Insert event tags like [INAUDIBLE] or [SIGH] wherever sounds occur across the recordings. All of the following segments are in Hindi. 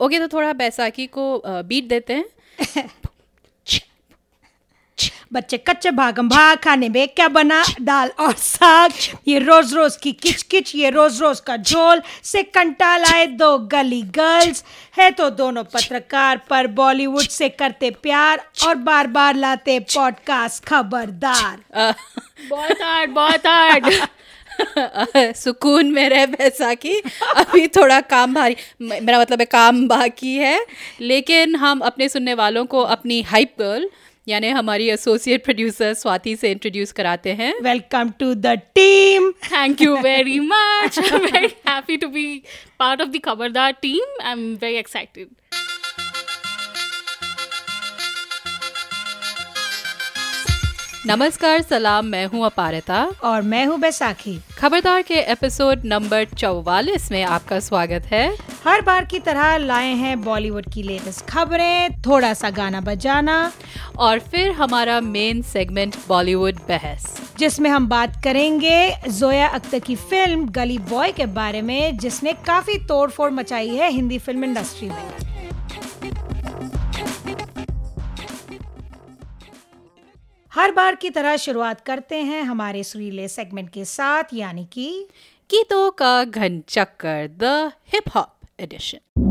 ओके तो थोड़ा बैसाखी को बीट देते हैं। बच्चे कच्चे भागम भाग खाने में क्या बना? दाल और साग। ये रोज रोज की किच किच ये रोज रोज का झोल। से कंटा लाए दो गली गर्ल्स। है तो दोनों पत्रकार पर बॉलीवुड से करते प्यार और बार बार लाते पॉडकास्ट खबरदार। [LAUGHS] बहुत हार्ड बहुत हार्ड [LAUGHS] सुकून में रह बैसाखी। अभी थोड़ा काम भारी मेरा मतलब है काम बाकी है। लेकिन हम अपने सुनने वालों को अपनी हाइप गर्ल यानी हमारी एसोसिएट प्रोड्यूसर स्वाति से इंट्रोड्यूस कराते हैं। Welcome to the team thank you very much I am very happy to be part of the Khabardar team I am very excited नमस्कार सलाम मैं हूँ अपारिता। और मैं हूँ बैसाखी। खबरदार के एपिसोड नंबर चौवालीस में आपका स्वागत है। हर बार की तरह लाए हैं बॉलीवुड की लेटेस्ट खबरें थोड़ा सा गाना बजाना। और फिर हमारा मेन सेगमेंट बॉलीवुड बहस। जिसमें हम बात करेंगे जोया अख्तर की फ़िल्म गली बॉय के बारे में जिसने काफ़ी तोड़फोड़ मचाई है हिंदी फ़िल्म इंडस्ट्री में। हर बार की तरह शुरुआत करते हैं हमारे सुरीले सेगमेंट के साथ, यानी कि गीतों का घन चक्कर द हिप हॉप एडिशन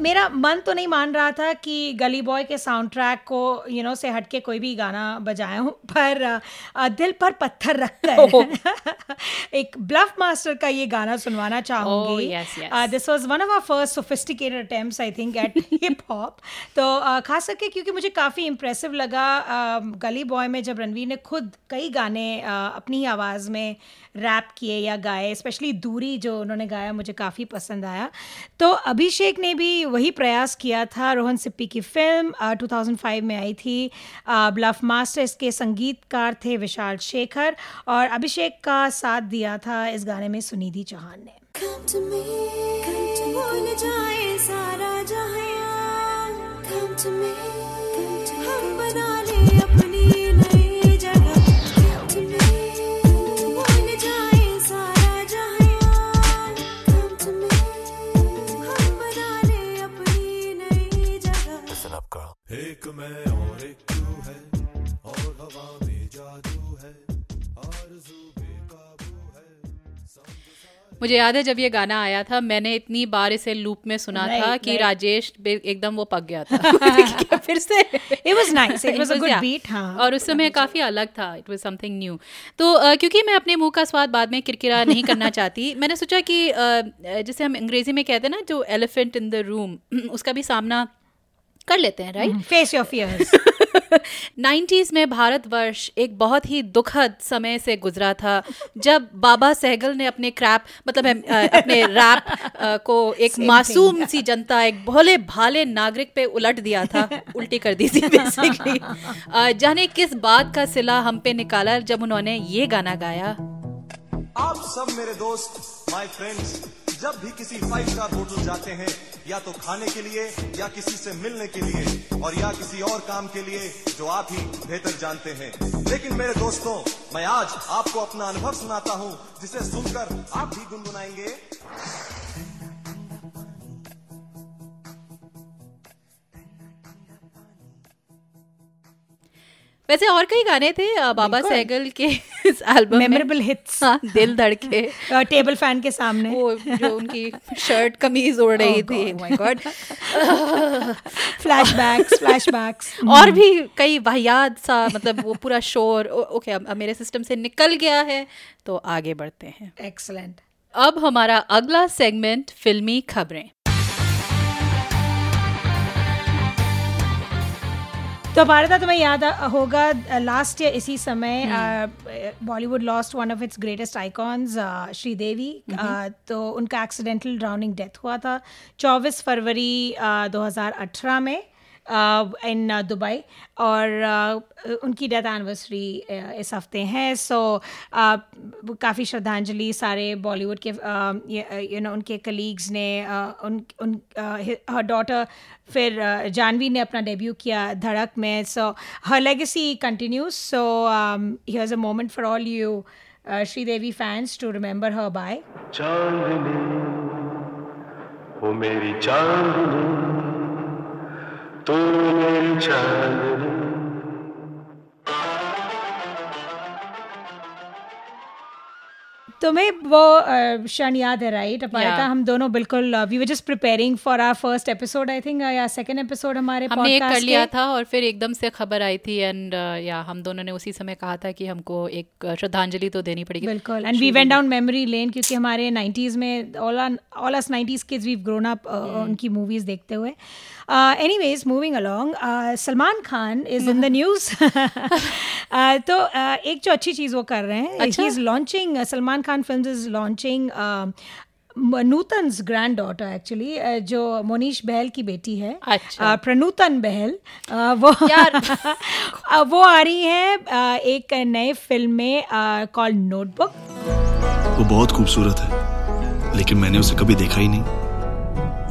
मेरा मन तो नहीं मान रहा था कि गली बॉय के साउंड ट्रैक को यू you नो know, से हट के कोई भी गाना बजाया हूँ पर दिल पर पत्थर रख कर [LAUGHS] एक ब्लफ मास्टर का ये गाना सुनवाना चाहूँगी। This was one of our first sophisticated attempts I think at hip hop तो uh, खास करके क्योंकि मुझे काफ़ी इम्प्रेसिव लगा uh, गली बॉय में जब रणवीर ने खुद कई गाने uh, अपनी आवाज़ में रैप किए या गाए स्पेशली दूरी जो उन्होंने गाया मुझे काफ़ी पसंद आया। तो अभिषेक ने भी वही प्रयास किया था रोहन सिप्पी की फ़िल्म uh, 2005 में आई थी। ब्लफ मास्टर इसके संगीतकार थे विशाल शेखर और अभिषेक का साथ दिया था इस गाने में सुनिधि चौहान ने। Come to me, come to me, जाए सारा Come to me, एक मैं और एक तू है और हवा में जादू है आरज़ू बेकाबू है। मुझे याद है जब ये गाना आया था मैंने इतनी बार इसे लूप में सुना right, था कि right. राजेश एकदम वो पक गया था। [LAUGHS] फिर से। It was nice it was a good beat हाँ। और उस समय काफ़ी अलग था। इट वाज समथिंग न्यू तो uh, क्योंकि मैं अपने मुँह का स्वाद बाद में किरकिरा नहीं करना [LAUGHS] चाहती मैंने सोचा कि uh, जिसे हम अंग्रेज़ी में कहते हैं ना जो एलिफेंट इन द रूम उसका भी सामना कर लेते हैं right face your fears nineties में भारतवर्ष एक बहुत ही दुखद समय से गुजरा था जब बाबा सहगल ने अपने क्रैप मतलब अपने रैप को एक मासूम सी जनता एक भोले भाले नागरिक पे उलट दिया था [LAUGHS] उल्टी कर दी थी बेसिकली जाने किस बात का सिला हम पे निकाला जब उन्होंने ये गाना गाया? आप सब मेरे दोस्त माय फ्रेंड्स जब भी किसी फाइव स्टार होटल जाते हैं, या तो खाने के लिए, या किसी से मिलने के लिए, और या किसी और काम के लिए जो आप ही बेहतर जानते हैं। लेकिन मेरे दोस्तों, मैं आज आपको अपना अनुभव सुनाता हूँ, जिसे सुनकर आप भी गुनगुनाएँगे। वैसे और कई गाने थे बाबा सहगल के इस एल्बम मेमोरेबल हिट्स हाँ, दिल धड़के। [LAUGHS] टेबल फ़ैन के सामने। वो जो उनकी शर्ट कमीज ओढ़ रही oh थी। माय गॉड फ्लैशबैक्स फ्लैशबैक्स और भी कई वाहियात सा मतलब वो पूरा शोर ओके अब मेरे सिस्टम से निकल गया है तो आगे बढ़ते हैं। एक्सलेंट अब हमारा अगला सेगमेंट फिल्मी खबरें। तो भारत तुम्हें याद होगा लास्ट ईयर इसी समय Bollywood lost one of its greatest icons Sridevi. तो उनका एक्सीडेंटल ड्राउनिंग डेथ हुआ था 24 फरवरी uh, 2018 में। इन uh, दुबई uh, और uh, उनकी डेथ एनिवर्सरी इस हफ़्ते हैं। सो काफ़ी श्रद्धांजलि सारे बॉलीवुड के यू नो उनके कलीग्स ने उन उन हर डॉटर फिर जानवी ने अपना डेब्यू किया धड़क में। So her legacy continues so he here's a moment for all you Sridevi fans to remember her by. Chandni ओ मेरी चांदनी। तू मेरी चांदनी तुम्हें वो क्षण याद है राइट अपारिता. हम दोनों बिल्कुल we were just preparing for our first episode I think या सेकंड एपिसोड हमारे हमने एक कर लिया। था और फिर एकदम से खबर आई थी एंड या हम दोनों ने उसी समय कहा था कि हमको एक श्रद्धांजलि तो देनी पड़ेगी बिल्कुल and we went down memory lane क्योंकि हमारे 90s में all all us 90s kids we grown up उनकी मूवीज़ देखते हुए anyways moving along Salman Khan is in the news तो एक जो अच्छी चीज़ वो कर रहे हैं? He is launching Salman Khan films is launching Nutan's granddaughter actually जो मोनीश बहल की बेटी है अच्छा। uh, प्रनूतन बहल uh, वो यार। [LAUGHS] uh, वो आ रही है uh, एक नए फ़िल्म में कॉल्ड नोटबुक वो बहुत खूबसूरत है लेकिन मैंने उसे कभी देखा ही नहीं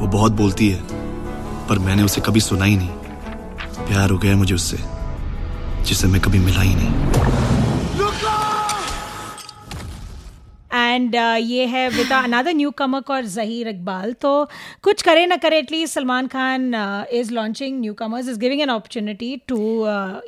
वो बहुत बोलती है पर मैंने उसे कभी सुना ही नहीं प्यार हो गया मुझे उससे जिसे मैं कभी मिला ही नहीं एंड uh, ये है विद अनदर न्यू कमर और जहीर इकबाल तो कुछ करे ना करे at least Salman Khan is launching newcomers is giving an opportunity to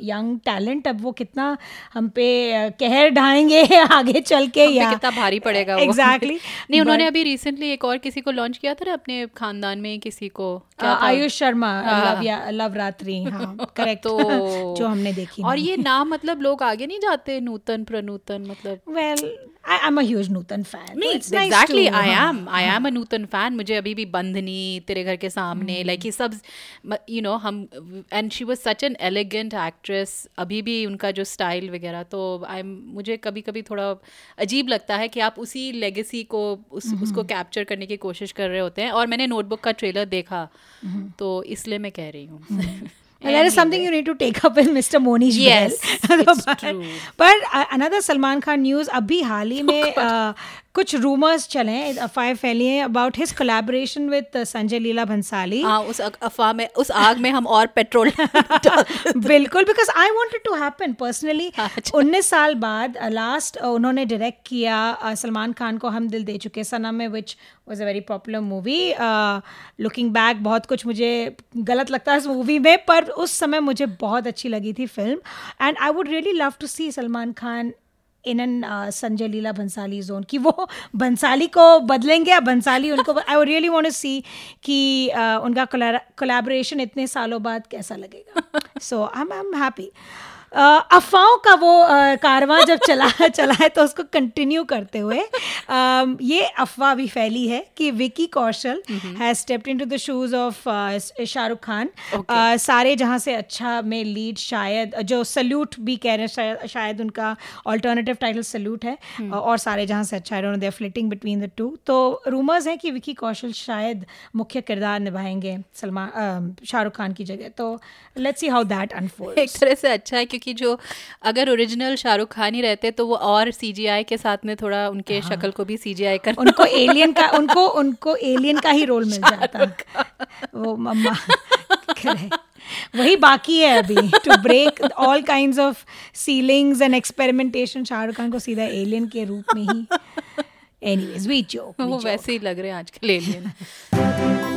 young talent अब वो कितना हम पे uh, कहर ढाएँगे [LAUGHS] आगे चल के या कितना भारी पड़ेगा वो। एग्जैक्टली [LAUGHS] नहीं उन्होंने अभी रिसेंटली एक और किसी को लॉन्च किया था ना अपने खानदान में किसी को? Uh, आयुष शर्मा। लव या लव रात्रि हाँ करेक्ट [LAUGHS] तो जो हमने देखी और ये नाम मतलब लोग आगे नहीं जाते नूतन प्रनूतन मतलब। Well I am a huge Nutan fan नहीं exactly I am I am a Nutan fan मुझे अभी भी बंधनी तेरे घर के सामने लाइक ये सब यू नो हम and she was such an elegant actress अभी भी उनका जो स्टाइल वगैरह तो आई मुझे कभी कभी थोड़ा अजीब लगता है कि आप उसी लेगेसी को उस उसको कैप्चर करने की कोशिश कर रहे होते हैं। और मैंने नोटबुक का ट्रेलर देखा तो इसलिए मैं कह रही हूँ। And, and that is something you need to take up with Mr. Monish yes, [LAUGHS] Bell. but, but uh, another Salman Khan news. Abhi hali oh, कुछ रूमर्स चले हैं अफवाहें फैली हैं about his collaboration with Sanjay Leela Bhansali. हाँ उस अफवाह में उस आग में हम और पेट्रोल [LAUGHS] बिल्कुल because I wanted to happen personally. उन्नीस साल बाद लास्ट उन्होंने डायरेक्ट किया uh, सलमान खान को हम दिल दे चुके सनम में which was a very popular movie looking back बहुत कुछ मुझे गलत लगता है इस मूवी में पर उस समय मुझे बहुत अच्छी लगी थी film and I would really love to see Salman Khan in an Sanjay Leela Bhansali zone कि वो भंसाली को बदलेंगे या भंसाली उनको I really want to see कि uh, उनका कोलैबोरेशन इतने सालों बाद कैसा लगेगा so I am I am happy अफवाहों का वो कारवां जब चला [LAUGHS] चला है तो उसको कंटिन्यू करते हुए um, ये अफवाह भी फैली है कि Vicky Kaushal has stepped into the shoes of Shahrukh Khan. Uh, सारे जहाँ से अच्छा में लीड शायद जो सल्यूट भी कह रहे हैं शायद, शायद उनका ऑल्टरनेटिव टाइटल सल्यूट है। uh, और सारे जहाँ से अच्छा है फ्लिटिंग बिटवीन द टू तो रूमर्स हैं कि विकी कौशल शायद मुख्य किरदार निभाएँगे सलमान शाहरुख खान की जगह। तो लेट्स सी हाउ दैट एक तरह से अच्छा है क्योंकि जो अगर ओरिजिनल शाहरुख खान ही रहते तो वो और सीजीआई के साथ में थोड़ा उनके हाँ। शक्ल को भी सी सीजीआई कर उनको एलियन का उनको उनको एलियन का ही रोल मिल जाता। वो मम्मा वही बाकी है अभी। To break all kind of ceilings and experimentation Shahrukh Khan को सीधा एलियन के रूप में ही। एनीवेज वी जोक वो वैसे ही लग रहे हैं आजकल एलियन [LAUGHS]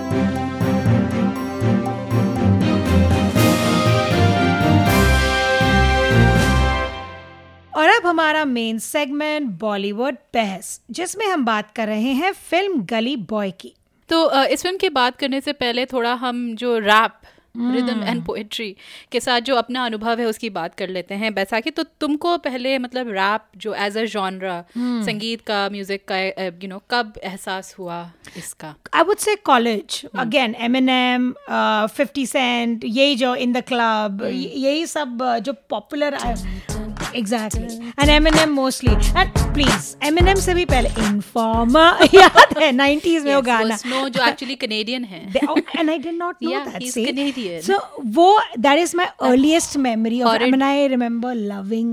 और अब हमारा मेन सेगमेंट बॉलीवुड बहस जिसमें हम बात कर रहे हैं फ़िल्म गली बॉय की। तो इस फ़िल्म की बात करने से पहले थोड़ा हम जो रैप रिदम एंड पोएट्री के साथ जो अपना अनुभव है उसकी बात कर लेते हैं बैसाखी। तो तुमको पहले मतलब रैप जो एज अ जॉनरा संगीत का म्यूज़िक का यू नो कब एहसास हुआ इसका? I would say college. Again, Eminem, uh, 50 Cent, यही जो इन the club, यही सब जो popular exactly. And Eminem mostly. And please, Eminem से भी पहले Informer याद है 90s में वो गाना. स्नो जो एक्चुअली कनेडियन है They- oh, and I did not know Yeah, that. he's see. Canadian. So वो that is my earliest memory of. Horrid. I mean, I remember loving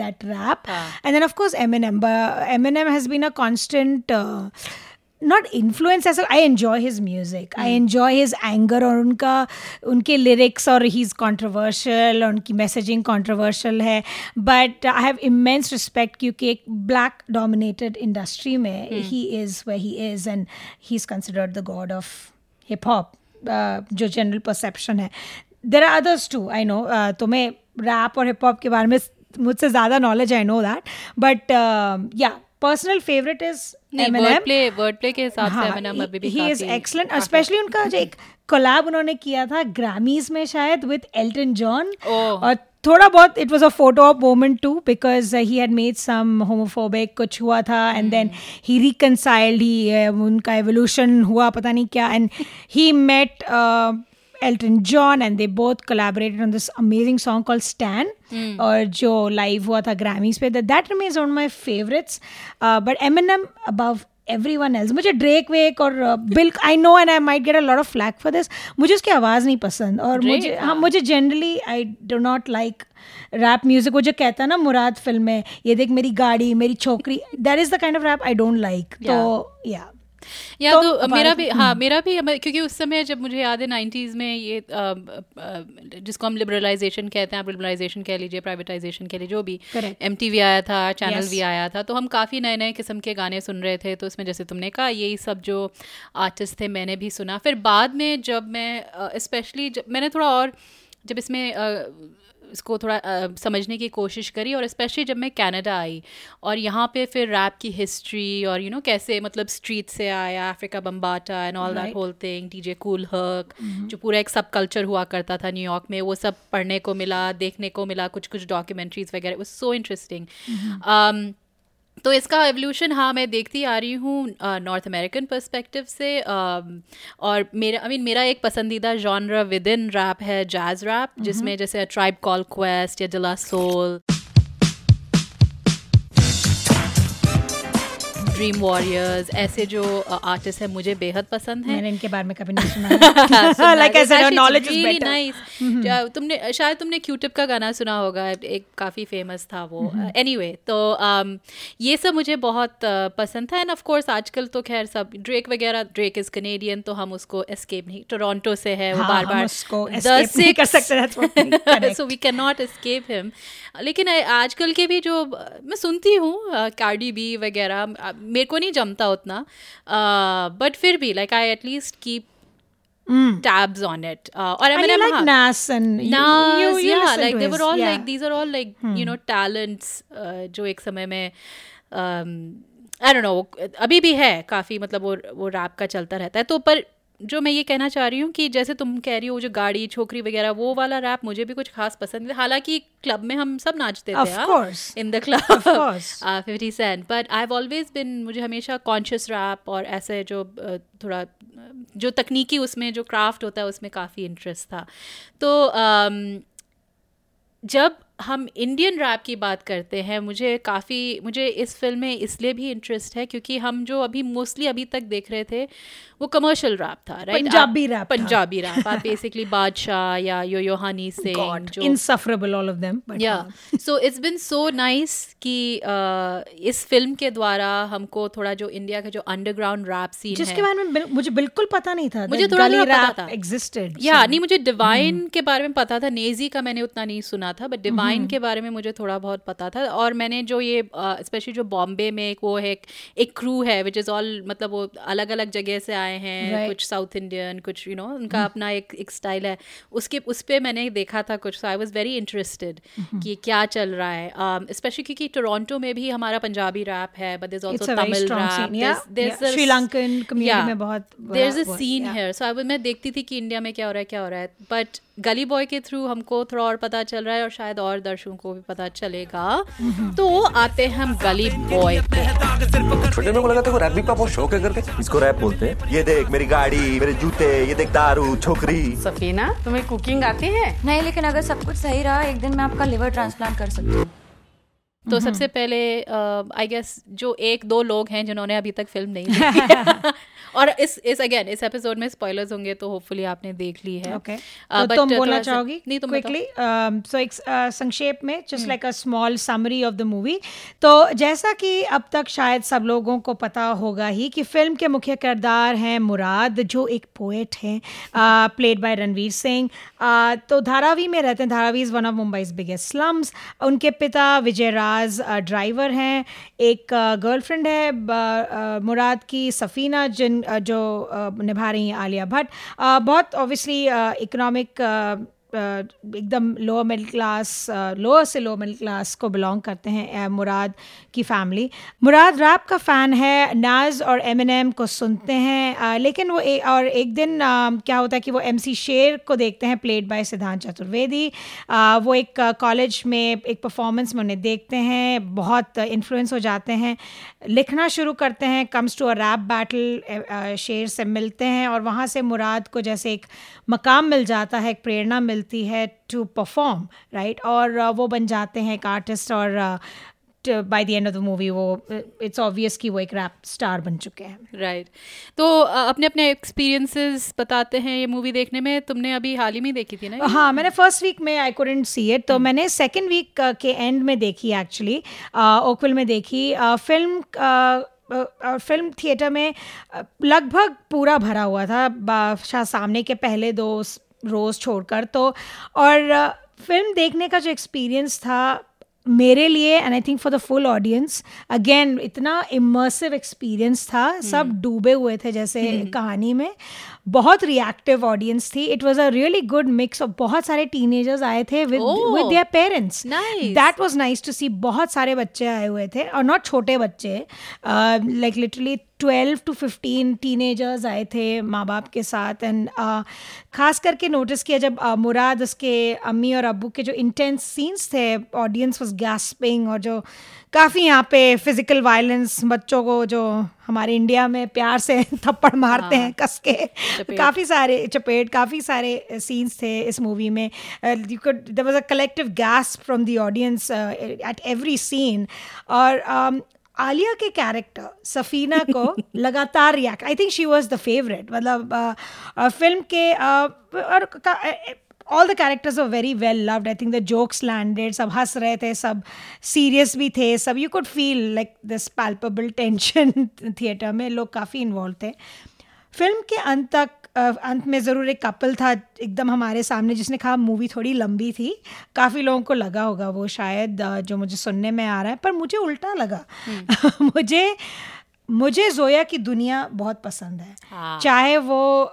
that rap, हाँ. and then of course Eminem. But Eminem has been a constant. Uh, not influence ऐसा I enjoy his music I enjoy his anger और उनका उनके लिरिक्स और ही इज़ कॉन्ट्रोवर्शियल और उनकी मैसेजिंग कॉन्ट्रोवर्शियल है but I have immense respect क्योंकि एक ब्लैक डोमिनेटेड इंडस्ट्री में he is way he is and he is considered the god of hip hop जो जनरल परसेप्शन है there are others too I know तुम्हें रैप और हिप हॉप के बारे में मुझसे ज़्यादा knowledge I know that but yeah personal favourite is के हिसाब से हाँ, एमिनेम अभी भी ही इज़ काफी- स्पेशली उनका जो एक कोलैब उन्होंने किया था ग्रामीज में शायद विद एल्टन जॉन और थोड़ा बहुत it was a photo of moment too because he had made some homophobic कुछ हुआ था एंड देन ही रिकनसाइल्ड ही उनका एवोल्यूशन हुआ पता नहीं क्या। And he met Elton John and they both collaborated on this amazing song call Stan और जो लाइव हुआ था ग्रामीज पे. That remains on my favourites but Eminem above everyone else मुझे ड्रेक वेक और Bill I know and I might get a lot of flak for this मुझे उसकी आवाज़ नहीं पसंद. और मुझे हाँ, हाँ. मुझे generally I do not like rap music वो जो कहता है ना मुराद फ़िल्म में ये देख मेरी गाड़ी मेरी छोकरी that is the kind of rap I don't like तो या या तो तो मेरा भी हाँ मेरा भी क्योंकि उस समय जब मुझे याद है नाइन्टीज़ में ये अ, अ, जिसको हम लिबरलाइजेशन कहते हैं आप लिबरलाइजेशन कह लीजिए प्राइवेटाइजेशन कह लीजिए जो भी. एम आया था चैनल Yes. भी आया था तो हम काफ़ी नए नए किस्म के गाने सुन रहे थे तो उसमें जैसे तुमने कहा यही सब जो आर्टिस्ट थे मैंने भी सुना फिर बाद में जब मैं स्पेशली जब मैंने थोड़ा और जब इसमें इसको थोड़ा आ, समझने की कोशिश करी और स्पेशली जब मैं कनाडा आई और यहाँ पे फिर रैप की हिस्ट्री और यू you नो know, कैसे मतलब स्ट्रीट से आया Africa Bambaataa and all that whole thing DJ Kool Herc जो पूरा एक सब कल्चर हुआ करता था न्यूयॉर्क में वो सब पढ़ने को मिला देखने को मिला कुछ कुछ डॉक्यूमेंट्रीज वगैरह वो सो इंटरेस्टिंग तो इसका एवोल्यूशन हाँ मैं देखती आ रही हूँ नॉर्थ अमेरिकन पर्सपेक्टिव से और मेरा आई मीन मेरा एक पसंदीदा जॉनर विद इन रैप है जैज रैप जिसमें जैसे ट्राइब कॉल क्वेस्ट या डिला सोल ड्रीम वॉरियर्स ऐसे जो आर्टिस्ट हैं मुझे बेहद पसंद हैं। मैंने इनके बारे में कभी नहीं सुना। Like I said knowledge is better nice तुमने शायद तुमने क्यूटिप का गाना सुना होगा एक काफ़ी फ़ेमस था वो। एनीवे तो um, ये सब मुझे बहुत uh, पसंद था। एंड ऑफ़ कोर्स आजकल तो खैर सब ड्रेक वगैरह ड्रेक इज़ कनेडियन तो हम उसको एस्केप नहीं टोरंटो से है वो हाँ, बार बार उसको escape कर सकते, [LAUGHS] connect. So we can not escape him लेकिन आजकल के भी जो मैं सुनती हूँ कार्डी बी वगैरह आ, मेरे को नहीं जमता उतना बट फिर भी like I at least keep Mm. tabs on it uh, or I mean you like Nas and you- Nas, you- you yeah, like they were all yeah. like these are all like hmm. you know talents uh, जो एक समय में um, I don't know अभी भी है काफ़ी मतलब वो वो रैप का चलता रहता है तो पर जो मैं ये कहना चाह रही हूँ कि जैसे तुम कह रही हो जो गाड़ी छोकरी वगैरह वो वाला रैप मुझे भी कुछ खास पसंद नहीं हालाँकि क्लब में हम सब नाचते Of थे in the club fifty cent but I have always been मुझे हमेशा कॉन्शियस रैप और ऐसे जो uh, थोड़ा जो तकनीकी उसमें जो क्राफ्ट होता है उसमें काफ़ी इंटरेस्ट था। तो um, जब हम इंडियन रैप की बात करते हैं मुझे काफ़ी मुझे इस फ़िल्म में इसलिए भी इंटरेस्ट है क्योंकि हम जो अभी मोस्टली अभी तक देख रहे थे वो कमर्शियल रैप था राइट पंजाबी था। पंजाबी रैप आप [LAUGHS] बेसिकली बादशाह या यो यो हनी सिंह God, जो insufferable all of them. But yeah. So it's been so nice कि uh, इस फ़िल्म के द्वारा हमको थोड़ा जो इंडिया का जो अंडरग्राउंड रैप सीन जिसके बारे में मुझे बिल्कुल पता नहीं था मुझे थोड़ा पता था। existed. या नहीं मुझे डिवाइन के बारे में पता था नेजी का मैंने उतना नहीं सुना था बट डिवाइन के बारे में मुझे थोड़ा बहुत पता था और मैंने जो ये स्पेशली जो बॉम्बे में एक वो है एक, एक क्रू है विच इज़ ऑल मतलब वो अलग अलग जगह से आए हैं Right. कुछ साउथ इंडियन कुछ यू नो उनका अपना एक एक स्टाइल है। उसके उस पर मैंने देखा था कुछ आई वॉज़ वेरी इंटरेस्टेड कि क्या चल रहा है। स्पेशली क्योंकि टोरंटो में भी हमारा पंजाबी रैप है but It's also Tamil rap Lankan community में बहुत there is a scene yeah. So I मैं देखती थी कि इंडिया में क्या हो रहा है क्या हो रहा है। बट गली बॉय के थ्रू हमको थोड़ा और पता चल रहा है और शायद और दर्शकों को भी पता चलेगा। तो आते हैं हम गली बॉय पे। छोटे में को लगा था को रैप भी का बहुत शौक है करके। इसको रैप बोलते हैं। ये देख मेरी गाड़ी मेरे जूते ये देख दारू छोकरी। सफीना तुम्हें कुकिंग आती है? नहीं लेकिन अगर सब कुछ सही रहा एक दिन मैं आपका लिवर ट्रांसप्लांट कर सकती हूँ। तो सबसे पहले आई गेस जो एक दो लोग हैं जिन्होंने अभी तक फ़िल्म नहीं [LAUGHS] देखी और इस इस अगेन इस एपिसोड में स्पॉयलर्स होंगे तो होपफुली आपने देख ली है। ओके Uh, तो तुम बोलना चाहोगी नहीं तुम क्विकली सो एक uh, संक्षेप में just like a small summary of the movie तो जैसा कि अब तक शायद सब लोगों को पता होगा ही कि फ़िल्म के मुख्य किरदार हैं मुराद जो एक पोएट हैं प्लेड बाय रणवीर सिंह तो धारावी में रहते हैं Dharavi is one of Mumbai's biggest slums उनके पिता विजय राज ड्राइवर हैं, एक गर्लफ्रेंड है मुराद की सफ़ीना जिन जो निभा रही हैं आलिया भट्ट। बहुत ऑब्वियसली इकोनॉमिक एकदम लोअर मिडिल क्लास लोअर से लोअर मिडिल क्लास को बिलोंग करते हैं मुराद की फैमिली मुराद रैप का फ़ैन है नाज और एम एन एम को सुनते हैं अ, लेकिन वो ए, और एक दिन अ, क्या होता है कि वो एम सी शेर को देखते हैं प्लेड बाय सिद्धांत चतुर्वेदी वो एक कॉलेज में एक परफॉर्मेंस में उन्हें देखते हैं बहुत इन्फ्लुएंस हो जाते हैं. लिखना शुरू करते हैं comes to a rap battle Sher से मिलते हैं और वहाँ से मुराद को जैसे एक मकाम मिल जाता है एक प्रेरणा मिलती है टू परफॉर्म राइट और uh, वो बन जाते हैं एक आर्टिस्ट और by the end of the movie वो इट्स ऑब्वियस कि वो एक रैप स्टार बन चुके हैं। राइट तो अपने अपने एक्सपीरियंसेस बताते हैं ये मूवी देखने में। तुमने अभी हाल ही में देखी थी ना हाँ मैंने फ़र्स्ट वीक में आई कुडेंट सी इट तो मैंने सेकेंड वीक के एंड में देखी एक्चुअली ओकविल में देखी। फ़िल्म और फ़िल्म थिएटर में लगभग पूरा भरा हुआ था शायद सामने के पहले दो रोज़ छोड़कर तो और फ़िल्म देखने का जो एक्सपीरियंस था मेरे लिए and I think for the full audience again इतना इमर्सिव एक्सपीरियंस था सब डूबे हुए थे जैसे कहानी में। बहुत रिएक्टिव ऑडियंस थी. It was a really good mix of बहुत सारे टीनेजर्स आए थे with. With their parents that was nice to see बहुत सारे बच्चे आए हुए थे और नॉट छोटे बच्चे. Like literally twelve to fifteen teenagers आए थे माँ बाप के साथ. एंड खास करके नोटिस किया जब uh, मुराद उसके अम्मी और अबू के जो इंटेंस सीन्स थे ऑडियंस वॉज़ गैस्पिंग और जो काफ़ी यहाँ पे फ़िज़िकल वायलेंस बच्चों को जो हमारे इंडिया में प्यार से [LAUGHS] थप्पड़ मारते हाँ, हैं। कस के। काफ़ी सारे चपेट काफ़ी सारे सीन्स थे इस मूवी में। You could was a collective gasp from the audience at every scene और um, आलिया के कैरेक्टर सफीना को [LAUGHS] लगातार react I think she was the favourite मतलब फ़िल्म के uh, और all the characters are very well loved I think the jokes landed सब हंस रहे थे सब सीरियस भी थे सब you could feel like this palpable tension theatre में लोग काफ़ी इन्वॉल्व थे फ़िल्म के अंत तक अंत में ज़रूर एक कपल था एकदम हमारे सामने जिसने कहा मूवी थोड़ी लंबी थी काफ़ी लोगों को लगा होगा वो शायद जो मुझे सुनने में आ रहा है पर मुझे उल्टा लगा मुझे मुझे जोया की दुनिया बहुत पसंद है। हाँ। चाहे वो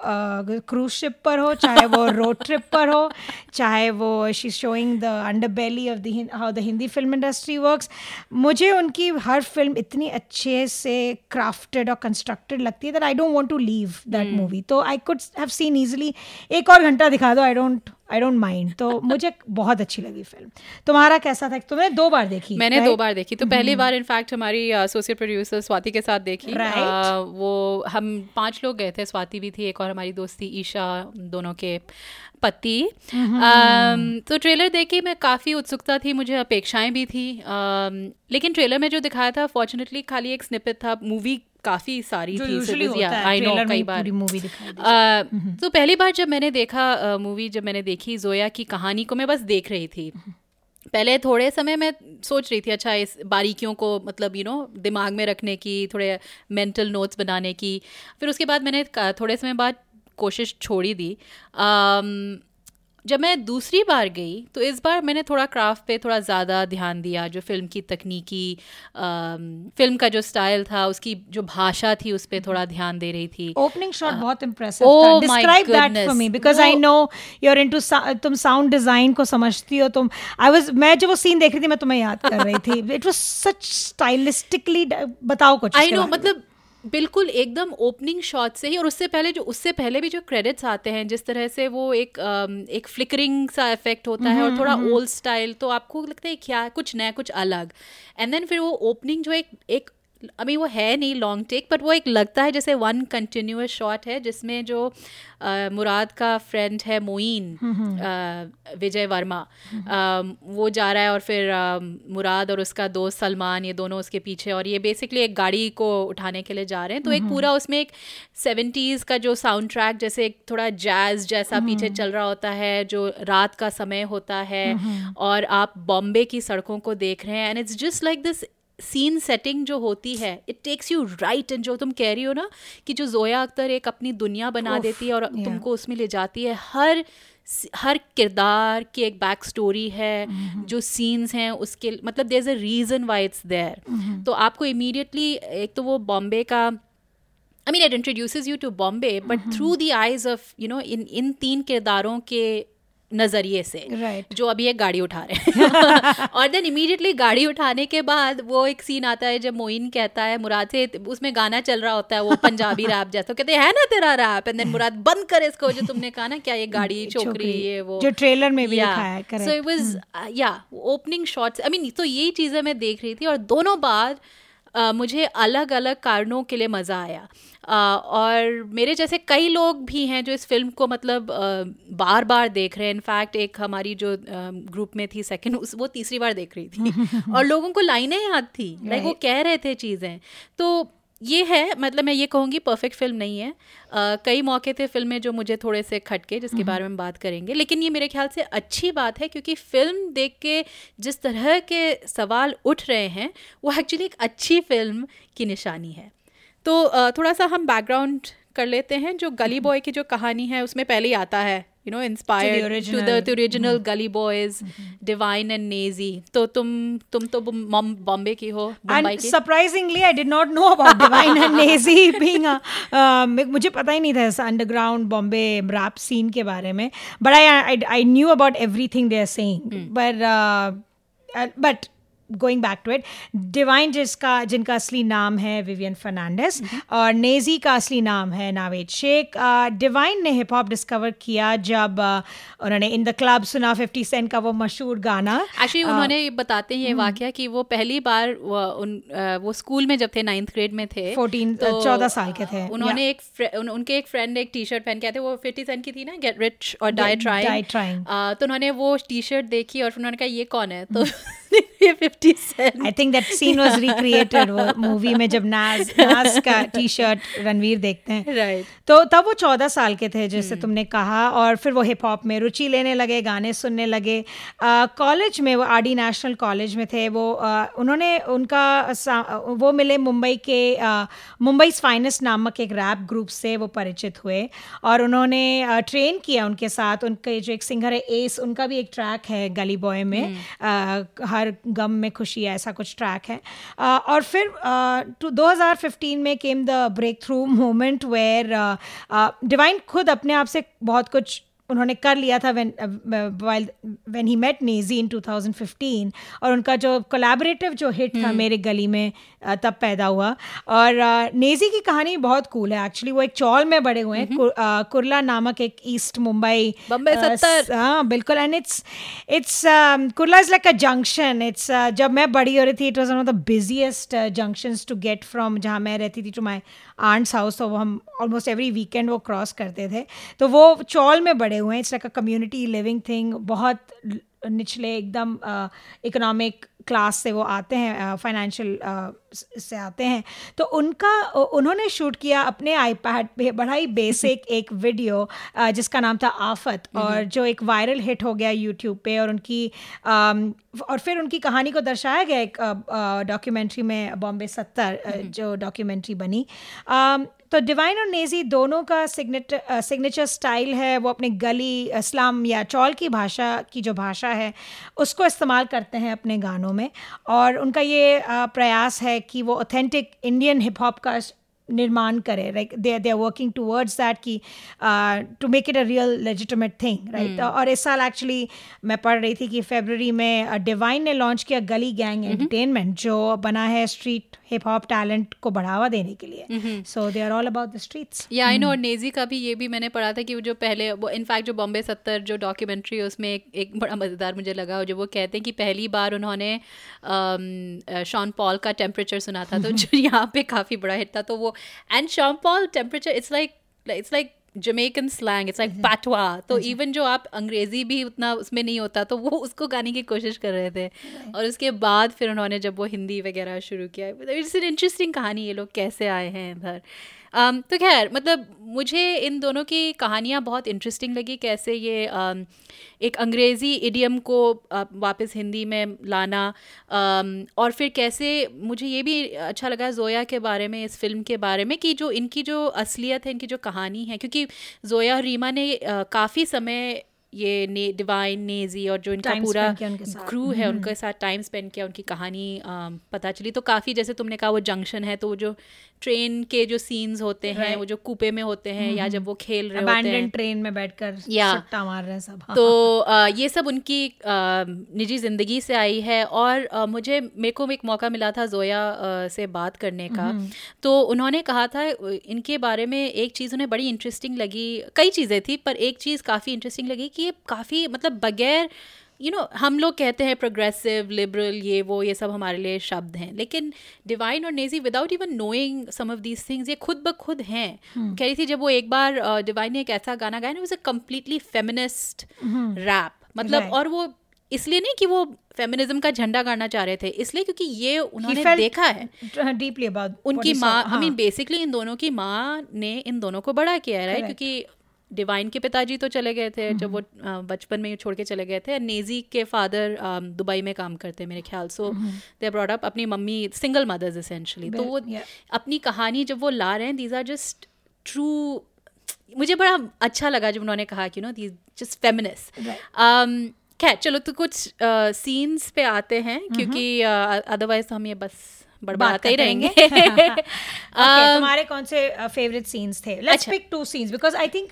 क्रूज शिप पर हो चाहे वो [LAUGHS] रोड ट्रिप पर हो चाहे वो she showing the underbelly of the how the Hindi film industry works मुझे उनकी हर फ़िल्म इतनी अच्छे से क्राफ्टेड और कंस्ट्रक्टेड लगती है that I don't want to leave that movie तो I could have seen easily एक और घंटा दिखा दो I don't I don't mind तो मुझे बहुत अच्छी लगी फ़िल्म तुम्हारा कैसा था? तुमने दो बार देखी मैंने right? दो बार देखी। तो पहली बार इनफैक्ट हमारी एसोसिएट प्रोड्यूसर स्वाति के साथ देखी। Right. अ, वो हम पाँच लोग गए थे। स्वाति भी थी एक और हमारी दोस्ती ईशा दोनों के पति। तो ट्रेलर देख के मैं काफ़ी उत्सुकता थी मुझे अपेक्षाएँ भी थी। अम, लेकिन ट्रेलर में जो दिखाया था फॉर्चुनेटली खाली एक स्निपेट था मूवी काफ़ी सारी थी आई नो कई बार। दी अ, तो पहली बार जब मैंने देखा मूवी जब मैंने देखी जोया की कहानी को मैं बस देख रही थी। पहले थोड़े समय मैं सोच रही थी अच्छा इस बारीकियों को मतलब यू नो दिमाग में रखने की थोड़े मेंटल नोट्स बनाने की। फिर उसके बाद मैंने थोड़े समय बाद कोशिश छोड़ी दी। जब मैं दूसरी बार गई तो इस बार मैंने थोड़ा क्राफ्ट पे थोड़ा ज़्यादा ध्यान दिया जो फ़िल्म की तकनीकी फ़िल्म का जो स्टाइल था उसकी जो भाषा थी उस पर थोड़ा ध्यान दे रही थी। ओपनिंग शॉट बहुत इम्प्रेसिव oh था describe that for me because I know you are into तुम साउंड डिज़ाइन को समझती हो तुम आई वाज मैं जब वो सीन देख रही थी मैं तुम्हें याद कर रही थी। इट वाज सच स्टाइलिस्टिकली बताओ कुछ आई नो मतलब बिल्कुल एकदम ओपनिंग शॉट से ही और उससे पहले जो उससे पहले भी जो क्रेडिट्स आते हैं जिस तरह से वो एक एक फ्लिकरिंग सा इफ़ेक्ट होता है और थोड़ा ओल्ड स्टाइल तो आपको लगता है क्या कुछ नया कुछ अलग। एंड देन फिर वो ओपनिंग जो एक एक आई मीन वो है नहीं लॉन्ग टेक बट वो एक लगता है जैसे वन कंटिन्यूस शॉट है जिसमें जो uh, मुराद का फ्रेंड है मोइन uh, विजय वर्मा। uh, वो जा रहा है और फिर uh, मुराद और उसका दोस्त सलमान ये दोनों उसके पीछे और ये बेसिकली एक गाड़ी को उठाने के लिए जा रहे हैं। तो एक पूरा उसमें एक सेवेंटीज़ का जो साउंड ट्रैक जैसे एक थोड़ा जैज जैसा पीछे चल रहा होता है जो रात का समय होता है और आप बॉम्बे की सड़कों को देख रहे हैं। And it's just like this scene setting जो होती है it takes you right and जो तुम कह रही हो ना कि जो जोया अख्तर एक अपनी दुनिया बना उफ, देती है और yeah. तुमको उसमें ले जाती है हर हर किरदार की एक बैक स्टोरी है mm-hmm. जो सीन्स हैं उसके मतलब there is a reason why it's there तो आपको इमीडिएटली एक तो वो बॉम्बे का I mean it introduces you to Bombay but through the eyes of you know इन इन तीन किरदारों के नज़रिए से Right. जो अभी एक गाड़ी उठा रहे [LAUGHS] हैं। और देन इमीडिएटली गाड़ी उठाने के बाद वो एक सीन आता है जब मोइन कहता है मुराद से उसमें गाना चल रहा होता है वो पंजाबी [LAUGHS] रैप जैसा। कहते हैं है ना तेरा रैप एंड देन मुराद बंद कर इसको जो तुमने कहा ना क्या ये गाड़ी [LAUGHS] छोकरी ये वो. जो ट्रेलर में भी लिखा है सो इट वाज या ओपनिंग शॉट्स आई मीन तो यही चीज़ें मैं देख रही थी और दोनों बार uh, मुझे अलग अलग कारणों के लिए मज़ा आया। आ, और मेरे जैसे कई लोग भी हैं जो इस फ़िल्म को मतलब आ, बार बार देख रहे हैं। इनफैक्ट एक हमारी जो ग्रुप में थी सेकंड उस वो तीसरी बार देख रही थी। [LAUGHS] और लोगों को लाइनें याद थी। लाइक वो कह रहे थे चीज़ें। तो ये है मतलब मैं ये कहूँगी परफेक्ट फ़िल्म नहीं है। uh, कई मौके थे फ़िल्म में जो मुझे थोड़े से खटके जिसके बारे में बात करेंगे। लेकिन ये मेरे ख्याल से अच्छी बात है क्योंकि फ़िल्म देख के जिस तरह के सवाल उठ रहे हैं वो एक्चुअली एक अच्छी फ़िल्म की निशानी है। तो uh, थोड़ा सा हम बैकग्राउंड कर लेते हैं जो गली बॉय की जो कहानी है उसमें पहले ही आता है। You know inspired to the original- original Gully boys Divine and Naezy तो तुम तुम तो बॉम्बे की हो मुंबई And की? surprisingly, I did not know about Divine and Nazi [LAUGHS] being a. Uh, मुझे पता ही नहीं था इस अंडरग्राउंड बॉम्बे रैप सीन के बारे में but I I knew about everything they are saying but but going back to it Divine जिसका जिनका असली नाम है विवियन फर्नांडिस और नेजी का असली नाम है नावेद शेख डिवाइन ने हिप हॉप डिस्कवर किया जब uh, उन्होंने इन द क्लब सुना 50 सेंट का वो मशहूर गाना। एक्चुअली उन्होंने बताते हैं ये वाकया कि वो पहली बार वो, उन, वो स्कूल में जब थे नाइन्थ ग्रेड में थे 14 तो, 14 साल के थे, उन्होंने एक उन, उनके एक फ्रेंड ने एक टी शर्ट पहन के थे वो फिफ्टी सेंट की थी ना गेट रिच और डाई ट्राइंग तो उन्होंने वो टी शर्ट देखी और उन्होंने कहा ये कौन है? तो ये [LAUGHS] Fifty Cent I think that scene was recreated वो मूवी में जब नाज नाज [LAUGHS] का टी शर्ट रणवीर देखते हैं। राइट तो तब वो चौदह साल के थे जैसे तुमने कहा और फिर वो हिप हॉप में रुचि लेने लगे गाने सुनने लगे। कॉलेज में वो आर नेशनल कॉलेज में थे वो उन्होंने उनका वो मिले मुंबई के मुंबई फाइनेस्ट नामक एक रैप ग्रुप से वो परिचित हुए और उन्होंने ट्रेन किया उनके साथ। उनके जो एक सिंगर है एस उनका भी एक ट्रैक है गली बॉय में। अ, हर गम में खुशी ऐसा कुछ ट्रैक है। uh, और फिर टू 2015 में came the breakthrough moment where Divine खुद अपने आप से बहुत कुछ उन्होंने कर लिया था when while when he met Naezy in 2015 और उनका जो कोलैबोरेटिव जो हिट था मेरे गली में तब पैदा हुआ। और नेजी की कहानी बहुत कूल है। एक्चुअली वो एक चौल में बड़े हुए हैं। कुरला नामक एक ईस्ट मुंबई बम्बई सत्तर। हाँ बिल्कुल। And it's it's Kurla is like a junction it's जब मैं बड़ी हो रही थी it was one of the busiest junctions to get from जहाँ मैं रहती थी टू माई आंट्स हाउस तो वो हम ऑलमोस्ट एवरी वीकेंड वो क्रॉस करते थे। तो वो चौल में बड़े हुए हैं। It's like a community living thing बहुत निचले एकदम इकोनॉमिक क्लास से वो आते हैं फाइनेंशियल से आते हैं तो उनका उन्होंने शूट किया अपने आईपैड पे बड़ा ही बेसिक [LAUGHS] एक वीडियो जिसका नाम था आफत और जो एक वायरल हिट हो गया यूट्यूब पे और उनकी और फिर उनकी कहानी को दर्शाया गया एक डॉक्यूमेंट्री में बॉम्बे सत्तर जो डॉक्यूमेंट्री बनी। तो डिवाइन और नेजी दोनों का सिग्नेचर सिग्नेचर स्टाइल है वो अपने गली इस्लाम या चौल की भाषा की जो भाषा है उसको इस्तेमाल करते हैं अपने गानों में। और उनका ये प्रयास है कि वो ऑथेंटिक इंडियन हिप हॉप का निर्माण करें। Like they they are working towards that की to make it a real legitimate thing right और इस साल एक्चुअली मैं पढ़ रही थी कि फेबररी में डिवाइन ने लॉन्च किया गली गैंग एंटरटेनमेंट जो बना है स्ट्रीट हिप हॉप टैलेंट को बढ़ावा देने के लिए. So they are all about the streets या आई नो और नेजी का भी ये भी मैंने पढ़ा था कि वो जो पहले वो इनफैक्ट जो बॉम्बे सत्तर जो डॉक्यूमेंट्री है उसमें एक, एक बड़ा मज़ेदार मुझे लगा जो वो कहते हैं कि पहली बार उन्होंने शॉन पॉल का टेम्परेचर सुना था तो जो यहाँ पे काफ़ी बड़ा हिट था तो वो and Sean Paul temperature it's like it's like Jamaican slang it's like patois तो इवन जो आप अंग्रेज़ी भी उतना उसमें नहीं होता तो वो उसको गाने की कोशिश कर रहे थे। और उसके बाद फिर उन्होंने जब वो हिंदी वगैरह शुरू किया इट्स एन इंटरेस्टिंग कहानी ये लोग कैसे आए हैं इधर। Um, तो खैर मतलब मुझे इन दोनों की कहानियाँ बहुत इंटरेस्टिंग लगी कैसे ये um, एक अंग्रेज़ी इडियम को uh, वापस हिंदी में लाना um, और फिर कैसे मुझे ये भी अच्छा लगा जोया के बारे में इस फ़िल्म के बारे में कि जो इनकी जो असलियत है इनकी जो कहानी है क्योंकि जोया और रीमा ने uh, काफ़ी समय ये ने डिवाइन नेजी और जो इनका Time पूरा। क्रू है उनके साथ टाइम स्पेंड किया उनकी कहानी um, पता चली तो काफ़ी जैसे तुमने कहा वो जंक्शन है तो वो जो ट्रेन के जो सीन्स होते हैं वो जो कूपे में होते हैं या जब वो खेल रहे होते हैं। ट्रेन में बैठकर Yeah. सट्टा मार रहे हैं सब। हाँ। तो अ, ये सब उनकी निजी ज़िंदगी से आई है और अ, मुझे मेरे को एक मौका मिला था जोया अ, से बात करने का। तो उन्होंने कहा था इनके बारे में एक चीज़ उन्हें बड़ी इंटरेस्टिंग लगी कई चीज़ें थी पर एक चीज़ काफ़ी इंटरेस्टिंग लगी कि ये काफ़ी मतलब बगैर यू नो हम लोग कहते हैं प्रोग्रेसिव लिबरल ये वो ये सब हमारे लिए शब्द हैं लेकिन डिवाइन और Naezy without even knowing some of these things ये खुद ब खुद हैं। कह रही थी जब वो एक बार डिवाइन ने एक ऐसा गाना गाया ना was a completely feminist rap मतलब. और वो इसलिए नहीं कि वो फेमिनिज्म का झंडा गाड़ना चाह रहे थे इसलिए क्योंकि ये उन्होंने देखा है। डीपली अबाउट उनकी माँ आई मीन बेसिकली इन दोनों की माँ ने इन दोनों को बड़ा किया है राइट क्योंकि डिवाइन के पिताजी तो चले गए थे जब वो बचपन में छोड़ के चले गए थे। नेजी के फादर दुबई में काम करते हैं मेरे ख्याल। सो दे ब्रॉड अप अपनी मम्मी सिंगल मदर्स इसेंशली तो वो. अपनी कहानी जब वो ला रहे हैं दीज आर जस्ट ट्रू मुझे बड़ा अच्छा लगा जब उन्होंने कहा कि नो दीज जस्ट फेमिनिस्ट खैर चलो तो कुछ सीन्स पे आते हैं क्योंकि अदरवाइज़ हम ये बस बड़बड़ाते ही रहेंगे। [LAUGHS] [LAUGHS] तुम्हारे कौन से फेवरेट सीन्स थे? Let's. Pick two scenes because I think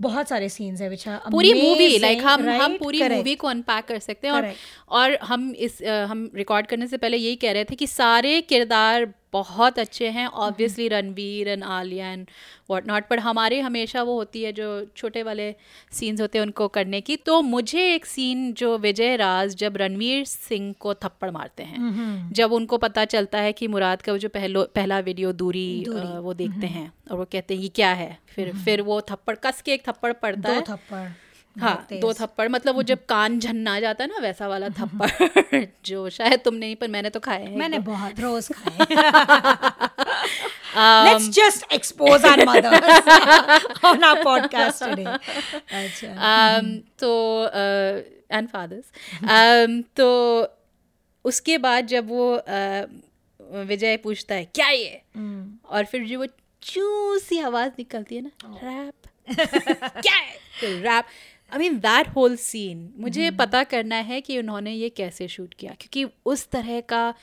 बहुत सारे सीन्स है विच पूरी मूवी लाइक हम हम पूरी मूवी को अनपैक कर सकते हैं और और हम इस अ, हम रिकॉर्ड करने से पहले यही कह रहे थे कि सारे किरदार बहुत अच्छे हैं obviously Ranveer and Alia and what not पर हमारे हमेशा वो होती है जो छोटे वाले सीन्स होते हैं उनको करने की। तो मुझे एक सीन जो विजय राज जब रणवीर सिंह को थप्पड़ मारते हैं जब उनको पता चलता है कि मुराद का वो जो पहलो पहला वीडियो दूरी, अ, वो देखते हैं और वो कहते हैं ये क्या है? फिर फिर वो थप्पड़ कस के एक थप्पड़ पड़ता दो है। थप्पड़। हाँ दो थप्पड़ मतलब वो जब कान झन्ना जाता है ना वैसा वाला थप्पड़ [LAUGHS] जो शायद तुम नहीं पर मैंने तो खाए हैं मैंने बहुत रोज [LAUGHS] खाए let's just expose our mothers on our podcast today अच्छा। Um, तो एंड फादर्स तो उसके बाद जब वो uh, विजय पूछता है क्या ये? और फिर जो वो चू सी आवाज़ निकलती है ना रैप. [LAUGHS] क्या है? तो rap. I mean that whole scene मुझे mm-hmm. पता करना है कि उन्होंने ये कैसे शूट किया क्योंकि उस तरह का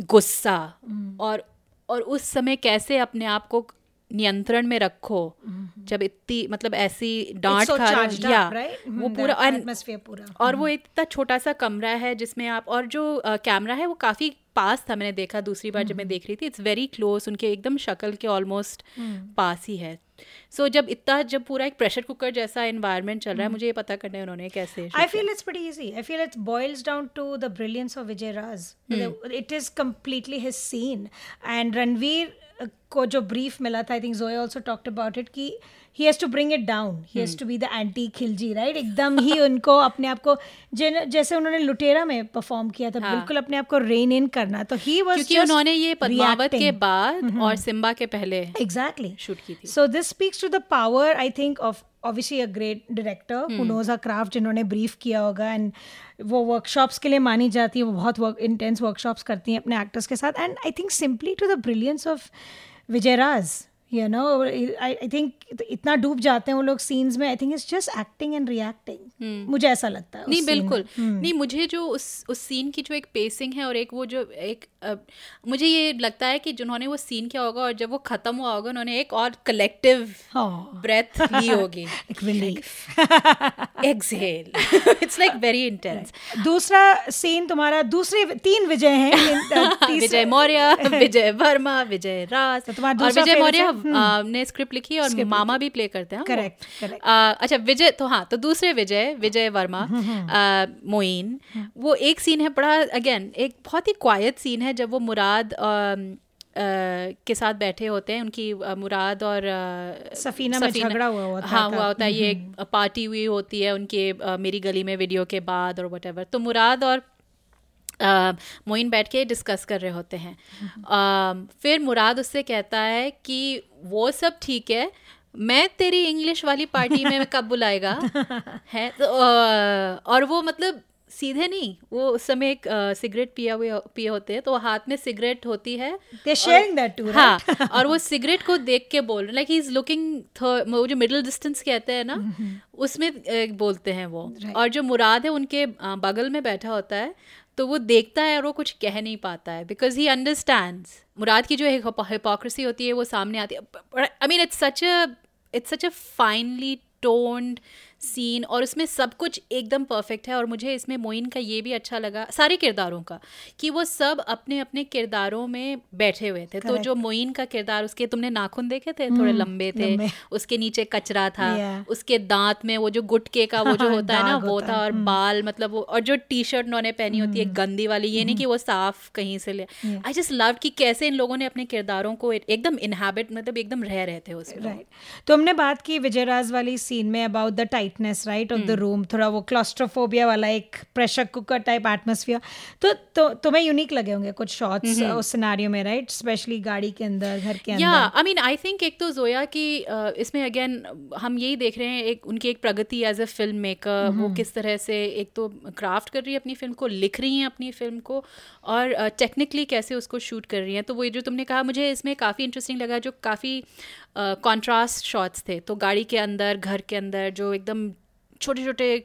गुस्सा mm-hmm. और और उस समय कैसे अपने आप को नियंत्रण में रखो mm-hmm. जब इतनी मतलब ऐसी डांट so खा रहे या right? वो Hmm, पूरा atmosphere पूरा। और वो इतना छोटा सा कमरा है जिसमें आप और जो कैमरा है वो काफ़ी पास था मैंने देखा दूसरी बार जब मैं देख रही थी इट्स वेरी क्लोज उनके एकदम शक्ल के ऑलमोस्ट पास ही है सो जब इतना जब पूरा एक प्रेशर कुकर जैसा इन्वायरमेंट चल रहा है मुझे ये पता करना है उन्होंने कैसे आई फील इट्स बड़ी easy I feel it's boils down to the brilliance of Vijay Raaz it is completely his scene and Ranveer को जो ब्रीफ मिला था I think Zoya also talked about it की he has to bring it down he has to be the anti Khilji right एकदम ही उनको अपने आप को जैसे उन्होंने लुटेरा में परफॉर्म किया था हाँ। बिल्कुल अपने आप को रेन इन करना। तो ही वाज क्योंकि उन्होंने ये पद्मावत के बाद और सिम्बा के पहले एग्जैक्टली शूट की थी। So this speaks to the power I think of obviously a great director who knows a craft जिन्होंने ब्रीफ किया होगा एंड वो वर्कशॉप्स के लिए मानी जाती है वो बहुत इंटेंस वर्कशॉप्स करती हैं अपने एक्टर्स के साथ। And I think simply to the brilliance of Vijay Raaz you know I, I इतना डूब जाते हैं वो लोग scenes में I think it's just acting and reacting. मुझे ऐसा लगता है नहीं। बिल्कुल। नहीं मुझे जो उस उस सीन की जो एक पेसिंग है और एक वो जो एक अ, मुझे ये लगता है कि जिन्होंने वो सीन किया होगा और जब वो खत्म हुआ होगा उन्होंने एक और कलेक्टिव हाँ। ब्रेथ ली [LAUGHS] होगी। Exhale it's like very intense दूसरा सीन तुम्हारा दूसरे तीन विजय हैं। [LAUGHS] विजय मौर्य [LAUGHS] विजय वर्मा विजय राज तो तुम्हारा विजय मौर्य है? ने स्क्रिप्ट लिखी और मामा भी प्ले करते हैं हाँ, correct. अ, अच्छा विजय तो हाँ तो दूसरे विजय विजय वर्मा मोइन वो एक सीन है बड़ा अगेन एक बहुत ही क्वाइट सीन है जब वो मुराद अ, के साथ बैठे होते हैं उनकी अ, मुराद और अ, सफीना में झगड़ा हुआ होता हाँ। हुआ होता है ये एक पार्टी हुई होती है उनके मेरी गली में वीडियो के बाद और वट तो मुराद और मोइन बैठ के डिस्कस कर रहे होते हैं। अम, फिर मुराद उससे कहता है कि वो सब ठीक है मैं तेरी इंग्लिश वाली पार्टी में [LAUGHS] कब बुलाएगा? [LAUGHS] है तो, और वो मतलब सीधे नहीं वो उस समय एक सिगरेट पिया हुए पिए होते हैं तो हाथ में सिगरेट होती है too, हाँ [LAUGHS] और वो सिगरेट को देख के बोल रहे लाइक ही इज़ लुकिंग वो जो मिडिल डिस्टेंस कहते हैं ना उसमें बोलते हैं वो। Right. और जो मुराद है उनके बगल में बैठा होता है तो वो देखता है और वो कुछ कह नहीं पाता है बिकॉज़ ही अंडरस्टैंड मुराद की जो हिपोक्रेसी होती है, वो सामने आती है। I mean it's such a it's such a finely toned scene और उसमें सब कुछ एकदम परफेक्ट है और मुझे इसमें मोइन का ये भी अच्छा लगा सारे किरदारों का कि वो सब अपने अपने किरदारों में बैठे हुए थे। तो जो मोइन का किरदार उसके तुमने नाखून देखे थे? थोड़े लंबे थे। लंबे। उसके नीचे कचरा था। Yeah. उसके दांत में वो जो गुटके का वो जो [LAUGHS] होता है ना वो था और बाल मतलब वो और जो टी शर्ट उन्होंने पहनी होती है गंदी वाली ये नहीं कि वो साफ़ कहीं से ले। आई जस्ट लव कि कैसे इन लोगों ने अपने किरदारों को एकदम इनहेबिट मतलब एकदम रह रहे थे उसमें राइट तो हमने बात की विजय राज वाली सीन में about the tightness right of the room थोड़ा वो क्लॉस्ट्रोफोबिया वाला एक प्रेशर कुकर टाइप एटमोसफियर तो, तो तुम्हें यूनिक लगे होंगे कुछ शॉट्स उस सिनेरियो में राइट स्पेशली गाड़ी के अंदर घर के या अंदर. आई मीन आई थिंक एक तो जोया की इसमें अगेन हम यही देख रहे हैं एक उनकी एक प्रगति एज अ फ़िल्म मेकर वो किस तरह से एक तो क्राफ्ट कर रही है अपनी फ़िल्म को लिख रही हैं अपनी फ़िल्म को और टेक्निकली कैसे उसको शूट कर रही हैं। तो वो जो तुमने कहा मुझे इसमें काफ़ी इंटरेस्टिंग लगा जो काफ़ी कॉन्ट्रास्ट शॉट्स थे। तो गाड़ी के अंदर घर के अंदर जो एकदम छोटे छोटे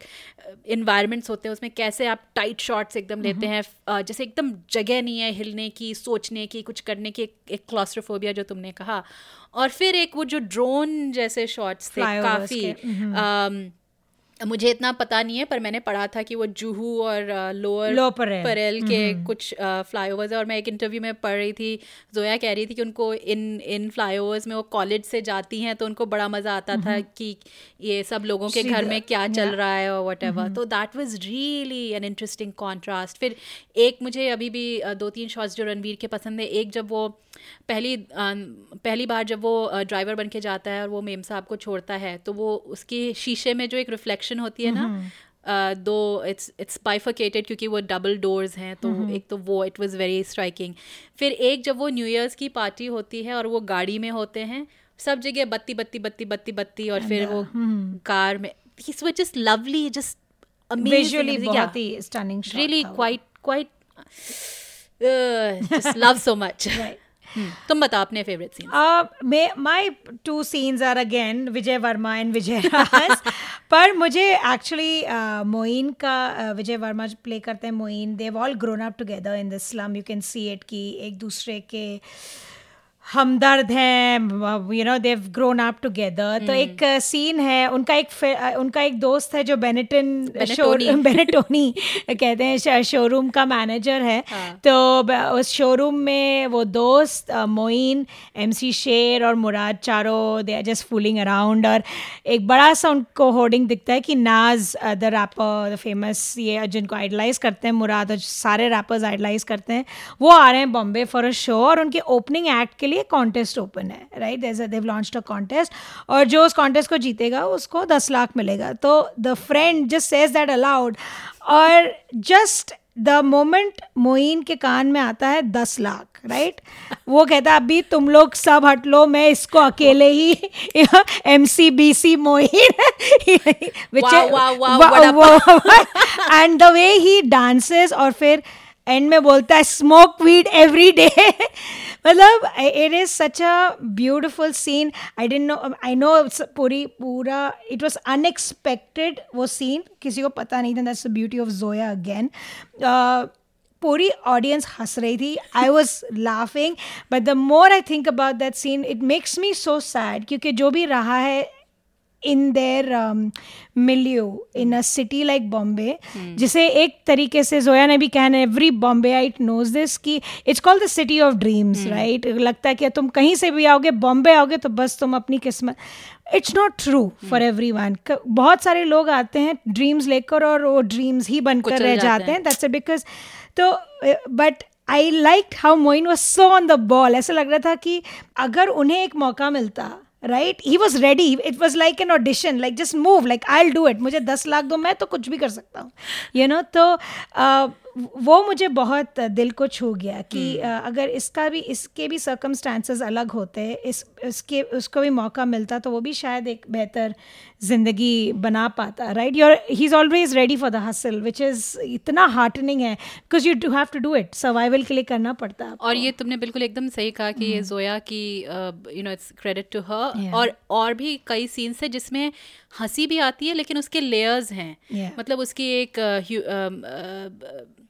इन्वायरमेंट्स होते हैं उसमें कैसे आप टाइट शॉट्स एकदम लेते हैं जैसे एकदम जगह नहीं है हिलने की सोचने की कुछ करने की एक, क्लॉस्ट्रोफोबिया जो तुमने कहा। और फिर एक वो जो ड्रोन जैसे शॉट्स थे काफ़ी मुझे इतना पता नहीं है पर मैंने पढ़ा था कि वो जूहू और लोअर Lower Parel. परेल के कुछ फ्लाईओवर्स है। और मैं एक इंटरव्यू में पढ़ रही थी जोया कह रही थी कि उनको इन इन फ्लाई फ्लाईओवर्स में वो कॉलेज से जाती हैं तो उनको बड़ा मज़ा आता था कि ये सब लोगों के घर में क्या चल रहा है और वट एवर तो that was really an interesting contrast फिर एक मुझे अभी भी दो तीन शॉट्स जो रणवीर के पसंद है एक जब वो पहली अ, पहली बार जब वो ड्राइवर बन के जाता है और वो मेम साहब को छोड़ता है तो वो उसकी शीशे में जो एक रिफ्लेक्शन होती है ना दो इट्स इट्स बाइफिकेटेड क्योंकि वो डबल डोर्स हैं तो एक तो वो इट वाज वेरी स्ट्राइकिंग फिर एक जब वो न्यू ईयर्स की पार्टी होती है और वो गाड़ी में होते हैं सब जगह बत्ती बत्ती बत्ती बत्ती बत्ती और फिर वो कार में this were just lovely just visually बहुत ही stunning quite uh, just love so much. [LAUGHS] तुम बताओ अपने favourite scene may my two scenes are again Vijay Varma and Vijay Raaz पर मुझे एक्चुअली मोइन का uh, विजय वर्मा प्ले करते हैं Moin they've all grown up together in the slum you can see it कि एक दूसरे के हमदर्द हैं you know they've grown up together तो एक सीन है उनका एक uh, उनका एक दोस्त है जो बेनेटन शोरूम बेनेटोनी कहते हैं शोरूम का मैनेजर है. तो उस शोरूम में वो दोस्त मोइन एमसी शेर और मुराद चारों they are just fooling around और एक बड़ा सा उनको होर्डिंग दिखता है कि नाज द रैपर द फ़ेमस ये जिनको आइडलाइज करते हैं मुराद और सारे रैपर्स आइडलाइज करते हैं वो आ रहे हैं बॉम्बे फॉर अ शो और उनके ओपनिंग एक्ट के लिए कॉन्टेस्ट ओपन है right they've launch a contest और जो उस कॉन्टेस्ट को जीतेगा उसको दस लाख मिलेगा। तो the friend just says that aloud और जस्ट द मोमेंट मोइन के कान में आता है दस लाख राइट वो कहता है अभी तुम लोग सब हट लो मैं इसको अकेले ही M C B C Moin Wow, wow, wow, and the way he dances और फिर एंड में बोलता है स्मोक वीड एवरी डे मतलब it is such a beautiful scene I don't know I know पूरी पूरा इट वॉज़ अनएक्सपेक्टेड वो सीन किसी को पता नहीं था that's the beauty of Zoya again पूरी ऑडियंस हंस रही थी. I was laughing but the more I think about that scene it makes me so sad क्योंकि जो भी रहा है in their milieu in a city like Bombay जिसे एक तरीके से जोया ने भी कहना every Bombayite knows this कि it's called the city of dreams right लगता है कि तुम कहीं से भी आओगे बॉम्बे आओगे तो बस तुम अपनी किस्मत it's not true for everyone बहुत सारे लोग आते हैं ड्रीम्स लेकर और वो ड्रीम्स ही बनकर रह जाते हैं। हैं। दैट्स बिकॉज़ तो but I like how Moin was so on the ball ऐसा लग रहा था कि अगर उन्हें एक मौका मिलता right he was ready it was like an audition like just move like I do it मुझे दस लाख दो मैं तो कुछ भी कर सकता हूँ। यू नो तो uh, वो मुझे बहुत दिल को छू गया कि uh, अगर इसका भी इसके भी सर्कमस्टांसेस अलग होते इस इसके उसको भी मौका मिलता तो वो भी शायद एक बेहतर ज़िंदगी बना पाता right your he is always ready for the hustle which is इतना हार्टनिंग है because you do have to do it survival के लिए करना पड़ता है और ये तुमने बिल्कुल एकदम सही कहा कि ये जोया की you know it's credit to her और और भी कई सीन्स है जिसमें हँसी भी आती है लेकिन उसके लेयर्स हैं। Yeah. मतलब उसकी एक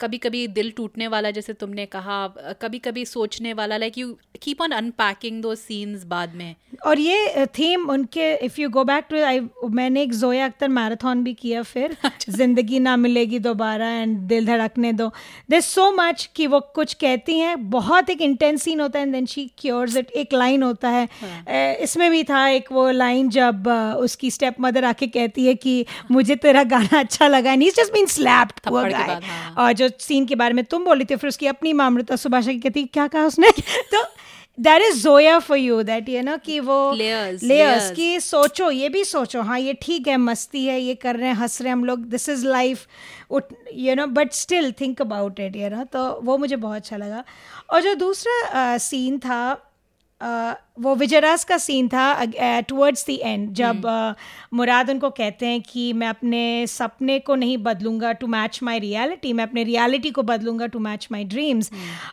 कभी कभी दिल टूटने वाला जैसे तुमने कहा कभी कभी सोचने वाला like you keep on unpacking दो सीन्स बाद में। और ये थीम उनके if you go back to I मैंने एक जोया अख्तर मैराथन भी किया फिर। [LAUGHS] ज़िंदगी ना मिलेगी दोबारा एंड दिल धड़कने दो। दे सो मच कि वो कुछ कहती हैं बहुत एक इंटेंस सीन होता है and then she cures it एक लाइन होता है। अ, इसमें भी था एक वो लाइन जब उसकी स्टेप मदर आके कहती है कि मुझे तेरा गाना अच्छा लगा एंड जस्ट बीन स्लैप्ड हाँ। और जो सीन के बारे में तुम बोली थी फिर उसकी अपनी माँ अमृता सुभाषा की कहती क्या कहा उसने? [LAUGHS] तो that is Zoya for you that you know कि वो Layers, लेयर्स layers. कि सोचो ये भी सोचो हाँ ये ठीक है मस्ती है ये कर रहे हैं हंस रहे हैं हम लोग this is life you know but still think about it you know तो वो मुझे बहुत अच्छा लगा। और जो दूसरा सीन uh, था वो विजयराज का सीन था टुवर्ड्स द एंड जब uh, मुराद उनको कहते हैं कि मैं अपने सपने को नहीं बदलूँगा टू मैच माई रियलिटी मैं अपने रियलिटी को बदलूँगा टू मैच माई ड्रीम्स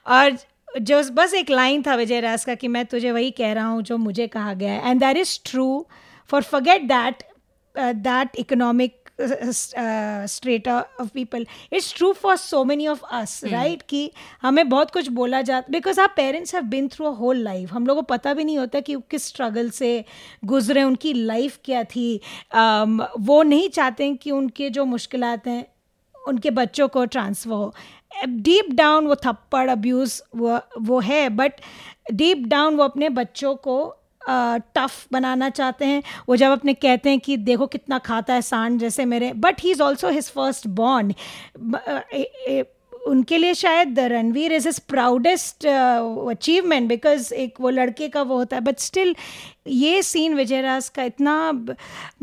और जो बस एक लाइन था विजय राज का कि मैं तुझे वही कह रहा हूँ जो मुझे कहा गया है। And that is true for forget that that economic strata of people it's true for so many of us right कि हमें बहुत कुछ बोला जाता because our parents have been through a whole life हम लोगों को पता भी नहीं होता कि वो किस स्ट्रगल से गुजरे उनकी लाइफ क्या थी। Um, वो नहीं चाहते हैं कि उनके जो मुश्किल हैं उनके बच्चों को ट्रांसफ़र हो। डीप डाउन वो थप्पड़ अब्यूज़ वो वो है बट डीप डाउन वो अपने बच्चों को टफ बनाना चाहते हैं। वो जब अपने कहते हैं कि देखो कितना खाता है सांड जैसे मेरे but he is also his first born उनके लिए शायद Ranveer is is proudest achievement because एक वो लड़के का वो होता है। बट स्टिल ये सीन विजयराज का इतना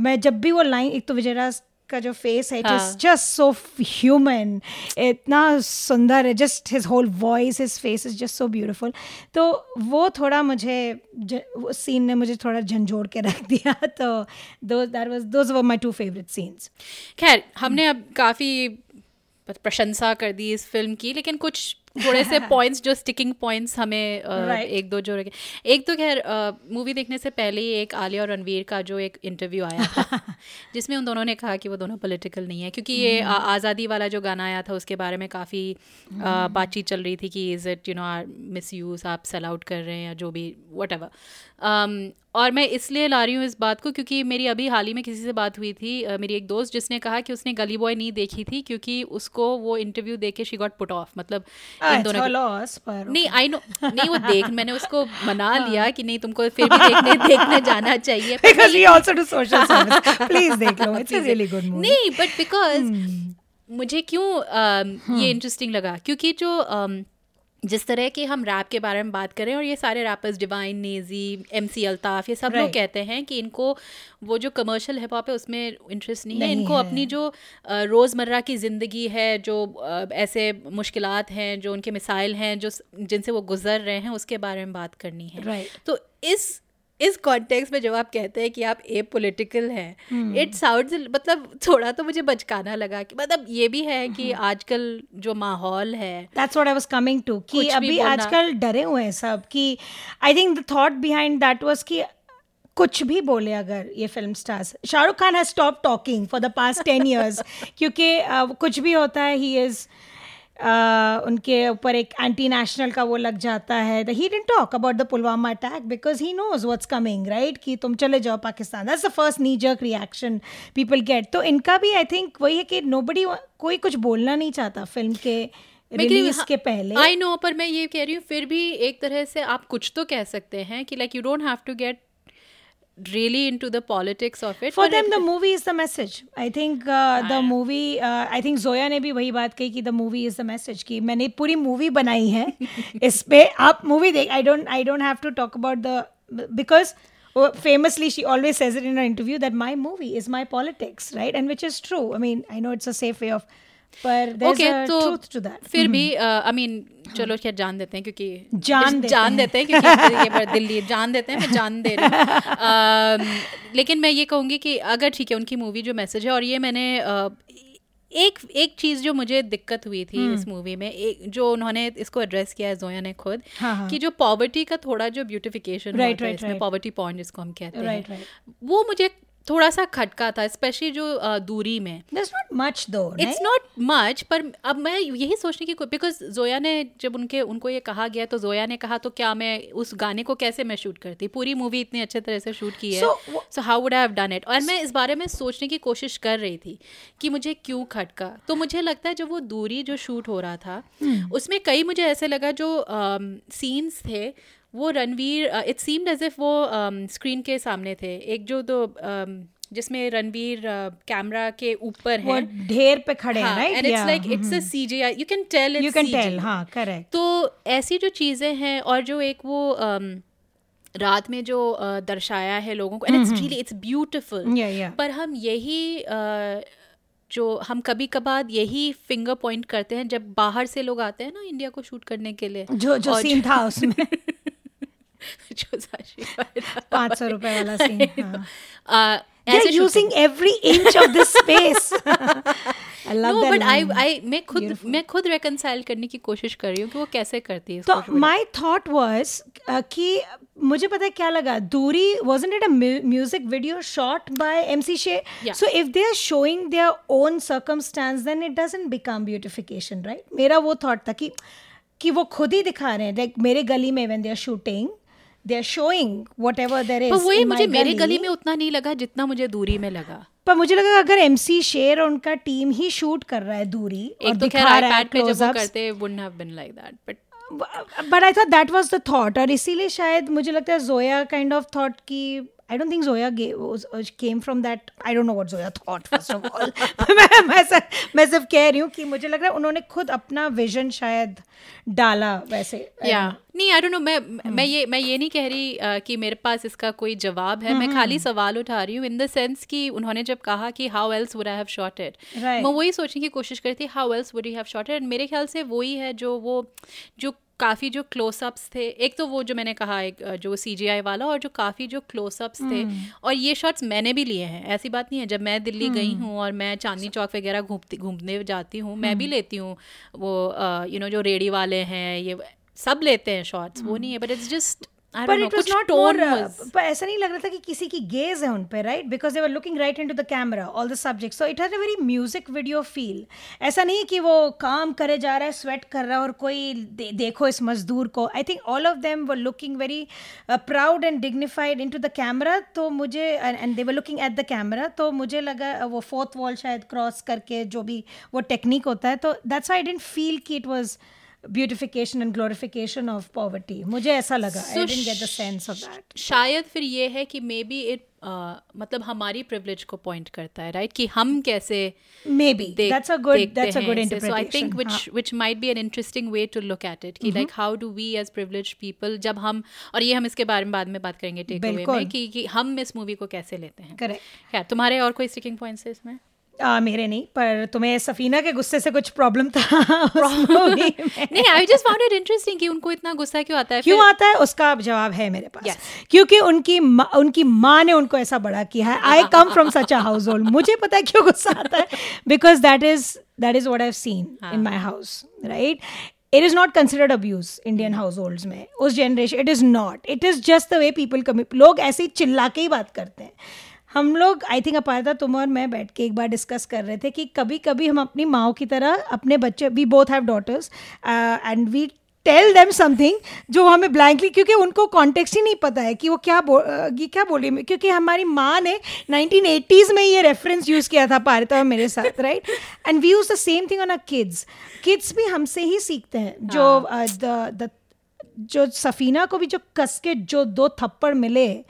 मैं जब भी वो लाइन एक तो विजयराज का जो फेस है it is just so human इतना सुंदर है just his whole voice his face is just so beautiful तो वो थोड़ा मुझे वो सीन ने मुझे थोड़ा झंझोड़ के रख दिया तो दो that was those were my two favourite scenes खैर हमने अब काफ़ी प्रशंसा कर दी इस फ़िल्म की लेकिन कुछ थोड़े से पॉइंट्स जो स्टिकिंग पॉइंट्स हमें Right. एक दो जो रखे एक तो खैर मूवी देखने से पहले ही एक आलिया और रणवीर का जो एक इंटरव्यू आया था [LAUGHS] जिसमें उन दोनों ने कहा कि वो दोनों पॉलिटिकल नहीं है क्योंकि ये आ- आज़ादी वाला जो गाना आया था उसके बारे में काफ़ी बातचीत चल रही थी कि is it you know or misuse आप सेल आउट कर रहे हैं या जो भी वट और मैं इसलिए ला रही हूँ इस बात को क्योंकि मेरी अभी हाल ही में किसी से बात हुई थी मेरी एक दोस्त जिसने कहा कि उसने गली बॉय नहीं देखी थी क्योंकि उसको वो इंटरव्यू देख के शी गॉट पुट ऑफ़ मतलब इन दोनों के- लॉस पर नहीं आई नो नहीं वो देख मैंने उसको मना [LAUGHS] लिया कि नहीं तुमको फिर भी देखने [LAUGHS] देखने जाना चाहिए नहीं- we also do social service please देख लो इट्स रियली गुड मूवी नहीं बट बिकॉज़ मुझे क्यों ये इंटरेस्टिंग लगा? क्योंकि जो जिस तरह के हम रैप के बारे में बात करें और ये सारे rappers Divine Naezy M C Altaf ये सब लोग कहते हैं कि इनको वो जो कमर्शियल हिप हॉप है उसमें इंटरेस्ट नहीं, नहीं है इनको है। अपनी जो रोज़मर्रा की ज़िंदगी है जो ऐसे मुश्किल हैं जो उनके मिसाइल हैं जो जिनसे वो गुजर रहे हैं उसके बारे में बात करनी है Right. तो इस इस कॉन्टेक्स्ट में जब आप कहते हैं कि आप ए पोलिटिकल हैं हम्म। इट साउंड्स मतलब थोड़ा तो मुझे बचकाना लगा कि मतलब ये भी है कि हम्म। आजकल जो माहौल है that's what I was coming to कि अभी आजकल डरे हुए हैं सब कि I think the thought behind that was कि कुछ भी बोले अगर ये film stars Shahrukh Khan has stop talking for the past ten years क्योंकि uh, कुछ भी होता है ही इज़ उनके ऊपर एक एंटी नेशनल का वो लग जाता है। He didn't talk about the Pulwama attack because he knows what's coming right कि तुम चले जाओ Pakistan. That's the first knee jerk reaction people get तो इनका भी आई थिंक वही है कि नोबडी कोई कुछ बोलना नहीं चाहता फ़िल्म के रिलीज़ के पहले। आई नो पर मैं ये कह रही हूँ फिर भी एक तरह से आप कुछ तो कह सकते हैं कि like you don't have to get really into the politics of it For but them, if- the movie is the message. I think uh, the movie. Uh, I think Zoya ने भी वही बात कही कि the movie is the message कि मैंने पूरी movie बनाई है [LAUGHS] इस पे आप movie देख I don't I don't have to talk about the because uh, famously she always says it in her interview that my movie is my politics right and which is true. I mean I know it's a safe way of there's Okay, तो. फिर भी आई मीन चलो खैर जान देते हैं क्योंकि जान देते जान देते हैं क्योंकि ये बार [LAUGHS] दिल्ली जान देते हैं मैं जान दे रही हूँ लेकिन मैं ये कहूँगी कि अगर ठीक है उनकी मूवी जो मैसेज है और ये मैंने एक एक चीज़ जो मुझे दिक्कत हुई थी इस मूवी में एक जो उन्होंने इसको एड्रेस किया है जोया ने खुद हाँ, हाँ। कि जो पॉवर्टी का थोड़ा जो ब्यूटिफिकेशन right, इसमें पॉवर्टी पॉइंट जिसको हम कहते हैं. वो मुझे थोड़ा सा खटका था स्पेशली जो दूरी में। Not much though. It's not much पर अब मैं यही सोचने की बिकॉज़ जोया ने जब उनके उनको ये कहा गया तो जोया ने कहा तो क्या मैं उस गाने को कैसे मैं शूट करती? पूरी मूवी इतनी अच्छे तरह से शूट की है। So how would have done it और मैं इस बारे में सोचने की कोशिश कर रही थी कि मुझे क्यों खटका? तो मुझे लगता है जब वो दूरी जो शूट हो रहा था उसमें कई मुझे ऐसे लगा जो सीन्स थे वो Ranveer it seemed as if वो स्क्रीन के सामने थे। एक जो तो um, जिसमें रणवीर कैमरा के ऊपर है। ढेर पे खड़े हैं right and it's like it's a CGI you can tell you can tell हाँ करेक्ट तो ऐसी जो चीज़ें हैं और जो एक वो um, रात में जो uh, दर्शाया है लोगों को and it's really it's beautiful. पर हम यही uh, जो हम कभी कभार यही फिंगर पॉइंट करते हैं जब बाहर से लोग आते हैं ना इंडिया को शूट करने के लिए। जो जो सीन था उसमें। [LAUGHS] [LAUGHS] जो साक्षी वाला- पाँच सौ रुपए वाला सीन हाँ They're ऐसे shoot using every inch of this space. [LAUGHS] I love no that. But I line. I मैं खुद मैं खुद करने की कोशिश कर रही हूँ कि वो कैसे करती है तो. माई थॉट वॉज़ कि मुझे पता है क्या लगा दूरी wasn't it a music video shot by M C Sher Yeah. So if they are showing their own circumstance then it doesn't become beautification right मेरा वो थॉट था कि कि वो खुद ही दिखा रहे हैं लाइक मेरे गली में when they are shooting they are showing whatever there is पर वही मुझे मेरे गली में उतना नहीं लगा जितना मुझे दूरी में लगा। पर मुझे लगा अगर एमसी शेर और उनका टीम ही शूट कर रहा है दूरी और एक तो दिखा रहा है पे जब करते wouldn't have been like that but but I thought that was the thought और इसीलिए शायद मुझे लगता है जोया काइंड ऑफ़ थॉट कि I don't think Zoya came from that I don't know what Zoya thought first of all मैं मैं सिर्फ़ मैं सिर्फ़ कह रही हूँ कि मुझे लग रहा है उन्होंने खुद अपना विजन शायद डाला वैसे। या नहीं आई डोंट नो मैं मैं ये मैं ये नहीं कह रही अ, कि मेरे पास इसका कोई जवाब है। मैं खाली सवाल उठा रही हूँ इन द सेंस कि उन्होंने जब कहा कि how else would I have shot it मैं वही सोचने की कोशिश करती how else would you have shot it मेरे ख्याल से वही है जो वो जो काफ़ी जो क्लोजअप्स थे एक तो वो जो मैंने कहा एक जो सी जी आई वाला और जो काफ़ी जो क्लोजअप्स थे और ये शॉट्स मैंने भी लिए हैं ऐसी बात नहीं है जब मैं दिल्ली गई हूँ और मैं चांदनी चौक वगैरह घूमती घूमने जाती हूँ मैं भी लेती हूँ वो यू नो जो रेडी वाले हैं ये सब लेते हैं शॉट्स वो नहीं है बट इट्स जस्ट पर इट वाज नॉट मोर पर ऐसा नहीं लग रहा था कि किसी की गेज है उन पे right because they were looking right into the camera all the subject so it has a very music video feel ऐसा नहीं कि वो काम करे जा रहा है स्वेट कर रहा है और कोई दे, देखो इस मजदूर को. I think all of them were looking very proud and dignified into the camera तो मुझे and they were looking at the camera तो मुझे लगा uh, वो फोर्थ वॉल शायद क्रॉस करके जो भी वो टेक्निक होता है. तो दैट्स आई डेंट फील कि it was beautification and glorification of poverty मुझे ऐसा लगा. I So get the sense of that शायद फिर ये है कि मे बी इट मतलब हमारी प्रिविलेज को पॉइंट करता है राइट कि हम कैसे maybe. देख- that's a good देखते that's a good हैं. इसे. interpretation So I think which हाँ. which might be an interesting way to look at it कि like how do we as privileged people जब हम और ये हम इसके बारे में बाद में बात करेंगे टेक अवे में कि कि हम इस मूवी को कैसे लेते हैं। Correct. खैर तुम्हारे और कोई स्टिकिंग पॉइंट्स है इसमें? आ, मेरे नहीं पर तुम्हें सफीना के गुस्से से कुछ प्रॉब्लम था। [LAUGHS] नहीं I just found it interesting कि उनको इतना गुस्सा क्यों आता है? क्यों आता है? उसका जवाब है मेरे पास। Yes. क्योंकि उनकी माँ उनकी माँ ने उनको ऐसा बड़ा किया है। I come from such a household मुझे पता है क्यों गुस्सा आता है। Because that is that is what I seen in my house right it is not considered abuse Indian household में। उस generation it is not it is just the way people come लोग ऐसे ही चिल्ला के ही बात करते हैं। हम लोग आई थिंक अपारता तुम और मैं बैठ के एक बार डिस्कस कर रहे थे कि कभी कभी हम अपनी माओ की तरह अपने बच्चे we both have daughters and we tell them something जो हमें ब्लैंकली क्योंकि उनको कॉन्टेक्स्ट ही नहीं पता है कि वो क्या बो, ये क्या बोली क्योंकि हमारी माँ ने 1980s में ये रेफरेंस यूज़ किया था पारिता मेरे साथ right and we use the same thing on a kids kids भी हमसे ही सीखते हैं। जो द द जो सफीना को भी जो कस के जो दो थप्पड़ मिले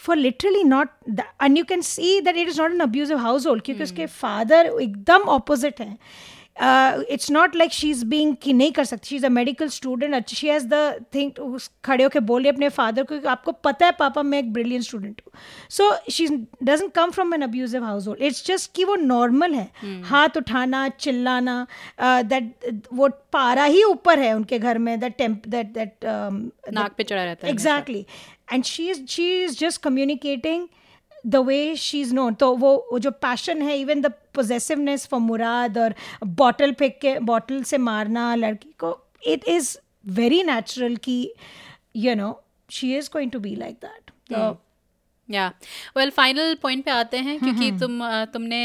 for literally not and you can see that it is not an abusive household क्योंकि उसके फादर एकदम ऑपोजिट हैं। It's not like she is being कि नहीं कर सकती। She is a medical student अच्छी शी हैज़ द थिंग खड़े होकर बोल रही अपने फादर को आपको पता है पापा मैं एक ब्रिलियंट स्टूडेंट हूँ। So she doesn't come from an abusive household it's just कि वो नॉर्मल है। हाथ उठाना चिल्लाना दैट वो पारा ही ऊपर है उनके घर में दैट टेम्प दैट दैट नाक पे चढ़ा रहता है हमेशा। Exactly and she is she is just communicating the way she's known. तो वो वो जो पैशन है even the possessiveness for Murad और बॉटल फेंक के बॉटल से मारना लड़की को इट इज़ वेरी नेचुरल कि you know she is going to be like that तो या वेल फाइनल पॉइंट पे आते हैं क्योंकि तुम तुमने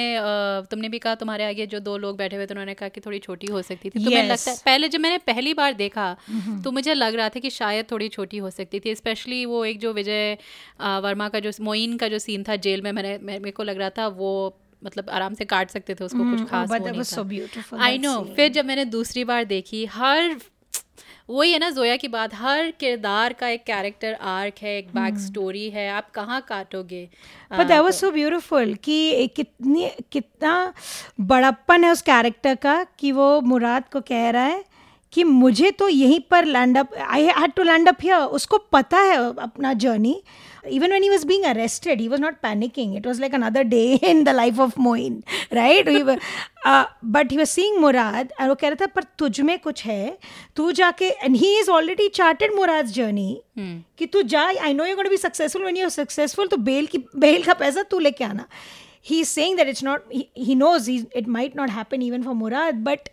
तुमने भी कहा तुम्हारे आगे जो दो लोग बैठे हुए थे उन्होंने कहा कि थोड़ी छोटी हो सकती थी। तुम्हें लगता है पहले जब मैंने पहली बार देखा तो मुझे लग रहा था कि शायद थोड़ी छोटी हो सकती थी स्पेशली वो एक जो विजय वर्मा का जो मोइन का जो सीन था जेल में मैंने मेरे को लग रहा था वो मतलब आराम से काट सकते थे उसको कुछ खास but वो that नहीं आई नो. फिर जब मैंने दूसरी बार देखी हर वही है ना जोया की बात हर किरदार का एक कैरेक्टर आर्क है एक बैक स्टोरी है आप कहाँ काटोगे? But that was so beautiful कि कितनी कितना बड़प्पन है उस कैरेक्टर का कि वो मुराद को कह रहा है कि मुझे तो यहीं पर land up I had to land up here उसको पता है अपना journey even when he was being arrested he was not panicking it was like another day in the life of moin right We were- uh, but he was seeing murad और वो कह रहा था पर तुझ में कुछ है तू जाके and he is already charted murad's journey कि तू जा I know you going to be successful when you are successful तो बेल की बेल का पैसा तू लेके आना ही is saying that it's not he knows it might not happen even for Murad but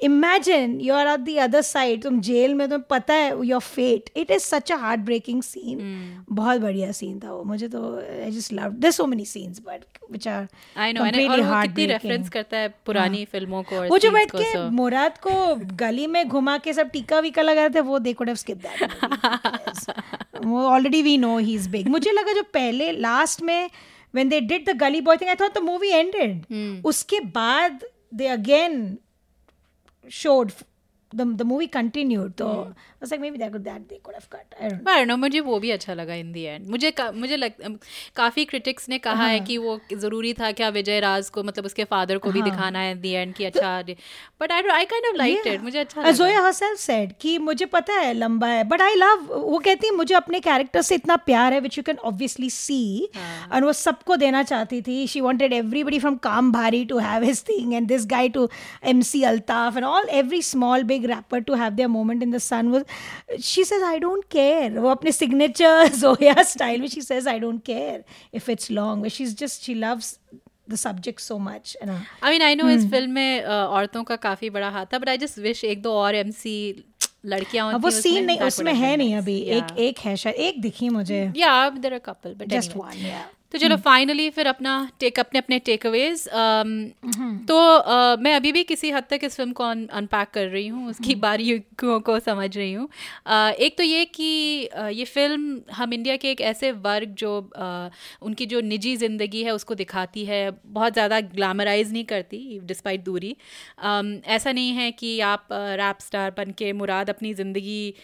imagine you are at the other side तुम जेल में तुम्हें पता है your fate it is such a heart breaking scene बहुत बढ़िया सीन था वो. मुझे तो I just love there so many scenes but which are I know और वो कितनी रेफरेंस करता है पुरानी फ़िल्मों को वो जो बैठ के so- मुराद को गली में घुमा के सब टीका वीका लगा रहे थे वो they could have skip that वो already we know he is big मुझे लगा जो पहले लास्ट में when they did the Gully Boy thing I thought the movie ended उसके बाद they again showed the the movie continued so I was like maybe that could that they could have cut. I don't know. पर नो मुझे वो भी अच्छा लगा इन दी एंड मुझे का, मुझे लग काफ़ी क्रिटिक्स ने कहा है कि वो ज़रूरी था क्या विजय राज को मतलब उसके फादर को भी दिखाना है इन दी एंड कि अच्छा but I I kind of like it मुझे अच्छा Uh, लगा। Zoya कि मुझे पता है लंबा है बट आई लव वो कहती है मुझे अपने कैरेक्टर से इतना प्यार है which you can obviously see और वो सबको देना चाहती थी. She wanted everybody from Kaam Bhaari to have his thing and this guy to M C Altaf and all every small big rapper to have their moment in the sun वो she says I don't care वो अपने सिग्नेचर जोया स्टाइल में she says I don't care if it's long she is just she loves the subject so much I mean I know इस फ़िल्म में uh, औरतों का काफ़ी बड़ा हाथ था बट आई जस्ट विश एक दो और एमसी लड़कियाँ वो सीन नहीं उसमें है नहीं अभी। एक एक है शायद एक दिखी मुझे। Yeah there are couple but just one या तो चलो फाइनली फिर अपना टेक अपने अपने टेक अवेज तो uh, मैं अभी भी किसी हद तक इस फ़िल्म को अनपैक कर रही हूँ उसकी बारीकियों को समझ रही हूँ। Uh, एक तो ये कि uh, ये फ़िल्म हम इंडिया के एक ऐसे वर्ग जो उनकी जो निजी ज़िंदगी है उसको दिखाती है बहुत ज़्यादा ग्लैमराइज नहीं करती डिस्पाइट दूरी। Um, ऐसा नहीं है कि आप रैप स्टार बन के मुराद अपनी ज़िंदगी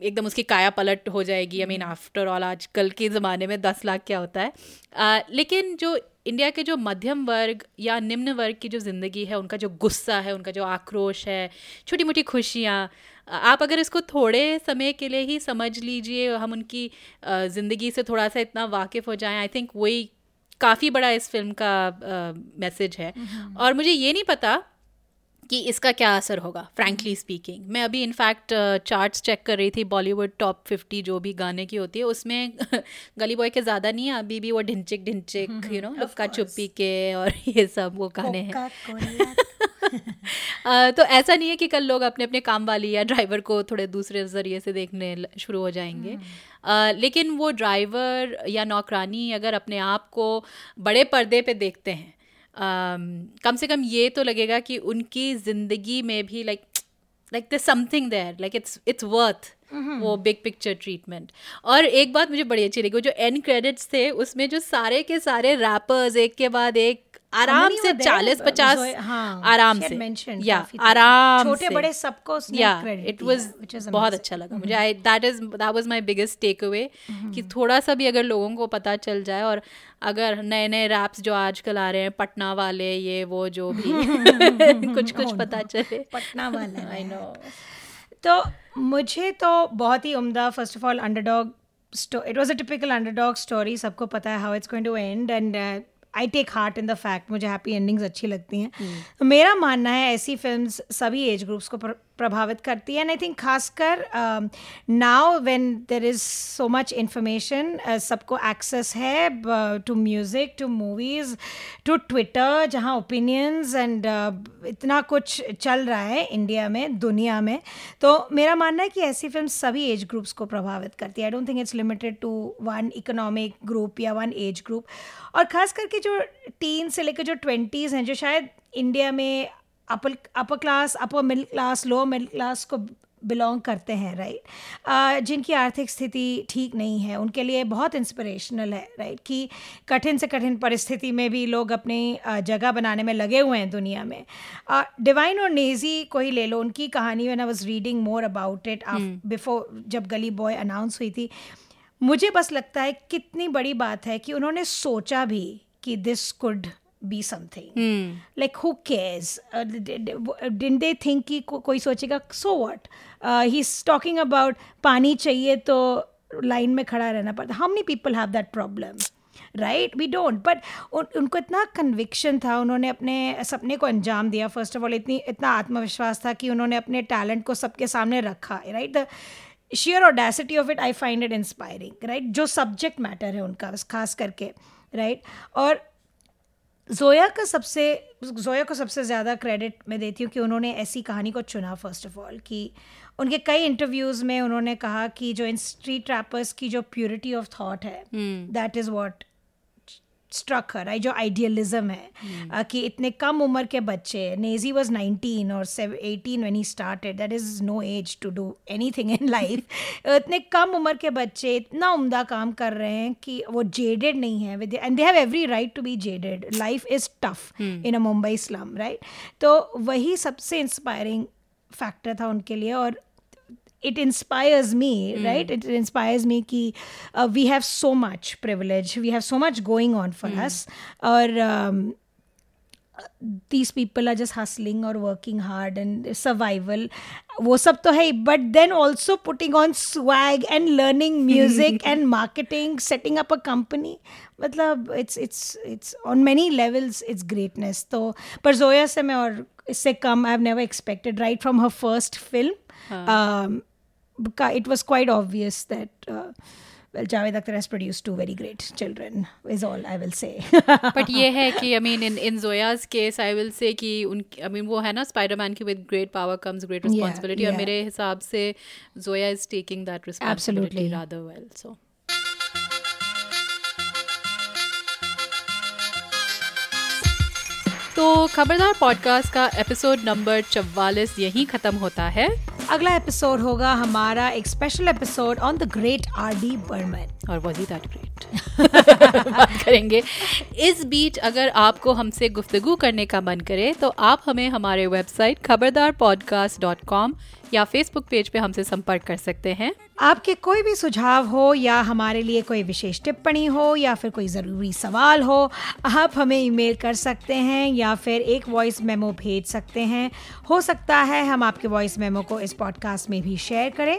एकदम उसकी काया पलट हो जाएगी। आई मीन आफ्टर ऑल आजकल के ज़माने में दस लाख क्या होता है? आ, लेकिन जो इंडिया के जो मध्यम वर्ग या निम्न वर्ग की जो ज़िंदगी है उनका जो गुस्सा है उनका जो आक्रोश है छोटी मोटी खुशियाँ आप अगर इसको थोड़े समय के लिए ही समझ लीजिए हम उनकी ज़िंदगी से थोड़ा सा इतना वाकिफ़ हो जाएँ आई थिंक वही काफ़ी बड़ा इस फ़िल्म का मैसेज है। और मुझे ये नहीं पता कि इसका क्या असर होगा फ्रैंकली स्पीकिंग मैं अभी इनफैक्ट चार्ट्स चेक कर रही थी बॉलीवुड टॉप फिफ्टी जो भी गाने की होती है उसमें [LAUGHS] गली बॉय के ज़्यादा नहीं है अभी भी वो ढिंचिक ढिंचिक यू नो लुक्का चुप्पी के और [LAUGHS] ये सब वो गाने हैं। [LAUGHS] तो ऐसा नहीं है कि कल लोग अपने अपने काम वाली या ड्राइवर को थोड़े दूसरे ज़रिए से देखने शुरू हो जाएँगे। अ, लेकिन वो ड्राइवर या नौकरानी अगर अपने आप को बड़े पर्दे पे देखते हैं कम से कम ये तो लगेगा कि उनकी ज़िंदगी में भी like like the something there like it's it's worth वो बिग पिक्चर ट्रीटमेंट और एक बात मुझे बड़ी अच्छी लगी वो जो एंड क्रेडिट्स थे उसमें जो सारे के सारे रैपर्स एक के बाद एक आराम से चालीस पचास हाँ, आराम से। या आराम छोटे बड़े सबको या इट वाज बहुत अच्छा लगा मुझे। I that is that was my biggest takeaway कि थोड़ा सा भी अगर लोगों को पता चल जाए और अगर नए नए रैप्स जो आजकल आ रहे हैं पटना वाले ये वो जो भी [LAUGHS] कुछ कुछ पता चले। पटना वाला आई नो तो मुझे तो बहुत ही उम्दा first of all underdog it was a typical underdog story सबको पता है how it's going to end and I take heart in the fact मुझे हैप्पी एंडिंग्स अच्छी लगती हैं। तो मेरा मानना है ऐसी फ़िल्म सभी एज ग्रुप्स को प्रभावित करती है। एंड आई थिंक खासकर now when there is so much information सबको एक्सेस है to music to movies to Twitter जहाँ ओपिनियंस एंड इतना कुछ चल रहा है इंडिया में, दुनिया में तो मेरा मानना है कि ऐसी फ़िल्म सभी एज ग्रुप्स को प्रभावित करती है। I don't think it's limited to one economic group या वन एज ग्रुप और ख़ास करके जो टीन से लेकर जो ट्वेंटीज़ हैं, जो शायद इंडिया में upper upper class upper middle class lower middle class को बिलोंग करते हैं राइट जिनकी आर्थिक स्थिति ठीक नहीं है उनके लिए बहुत इंस्पिरेशनल है राइट कि कठिन से कठिन परिस्थिति में भी लोग अपनी जगह बनाने में लगे हुए हैं दुनिया में। डिवाइन और नेजी को ही ले लो उनकी कहानी when I was reading more about it before जब गली बॉय अनाउंस हुई थी मुझे बस लगता है कितनी बड़ी बात है कि उन्होंने सोचा भी कि this could be something like who cares didn't they think कि को, कोई सोचेगा so what he is talking about पानी चाहिए तो लाइन में खड़ा रहना पड़ता। How many people have that problem right we don't but उनको इतना कन्विक्शन था उन्होंने अपने सपने को अंजाम दिया। फ़र्स्ट ऑफ़ ऑल इतनी इतना आत्मविश्वास था कि उन्होंने अपने टैलेंट को सबके सामने रखा right the sheer audacity of it I find it inspiring right जो सब्जेक्ट मैटर है उनका खास करके राइट और जोया का सबसे जोया को सबसे ज़्यादा क्रेडिट मैं देती हूँ कि उन्होंने ऐसी कहानी को चुना फ़र्स्ट ऑफ़ ऑल कि उनके कई इंटरव्यूज़ में उन्होंने कहा कि जो इन स्ट्रीट रैपर्स की जो प्योरिटी ऑफ़ थॉट है that is what struck her I जो आइडियलिज्म है uh, कि इतने कम उम्र के बच्चे नेजी वॉज़ 19 और 18 when he started that is no age to do anything in life इतने कम उम्र के बच्चे इतना उम्दा काम कर रहे हैं कि वो जेडेड नहीं है with and they have every right to be jaded life is tough in a Mumbai slum right तो वही सबसे इंस्पायरिंग फैक्टर था उनके लिए और it inspires me right it inspires me ki uh, we have so much privilege we have so much going on for us or um, these people are just hustling or working hard and survival वो सब तो है but then also putting on swag and learning music [LAUGHS] and marketing setting up a company मतलब it's it's it's on many levels it's greatness तो पर जोया से मैं और इससे कम I have never expected right from her first film it was quite obvious that uh, well javed akhtar has produced two very great children is all i will say [LAUGHS] but ye hai ki i mean in in zoya's case i will say ki un i mean wo hai na spider-man ki with great power comes great responsibility yeah, yeah. aur mere hisab se zoya is taking that responsibility Absolutely. rather well so तो खबरदार पॉडकास्ट का एपिसोड नंबर चवालीस यहीं ख़त्म होता है। अगला एपिसोड होगा हमारा एक special episode on the great R D Burman और वॉज़ ही दैट ग्रेट बात करेंगे। इस बीच अगर आपको हमसे गुफ्तगु करने का मन करे तो आप हमें हमारे website Khabardar podcast dot com या फेसबुक पेज पे हमसे संपर्क कर सकते हैं। आपके कोई भी सुझाव हो या हमारे लिए कोई विशेष टिप्पणी हो या फिर कोई ज़रूरी सवाल हो, आप हमें ईमेल कर सकते हैं या फिर एक वॉइस मेमो भेज सकते हैं। हो सकता है हम आपके वॉइस मेमो को इस पॉडकास्ट में भी शेयर करें।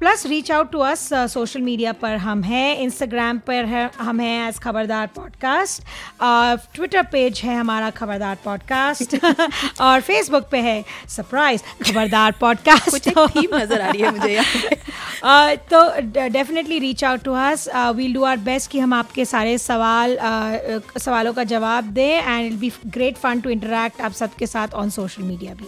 Plus reach out to us social media पर हम हैं इंस्टाग्राम पर है हम हैं एज खबरदार पॉडकास्ट ट्विटर पेज है हमारा खबरदार पॉडकास्ट [LAUGHS] और फेसबुक पे है सरप्राइज़ खबरदार पॉडकास्ट कुछ एक थीम नज़र आ रही है मुझे [LAUGHS] Uh, तो definitely reach out to us we'll do our best कि हम आपके सारे सवाल uh, uh, सवालों का जवाब दें and it be great fun to interact आप सबके साथ ऑन सोशल मीडिया भी।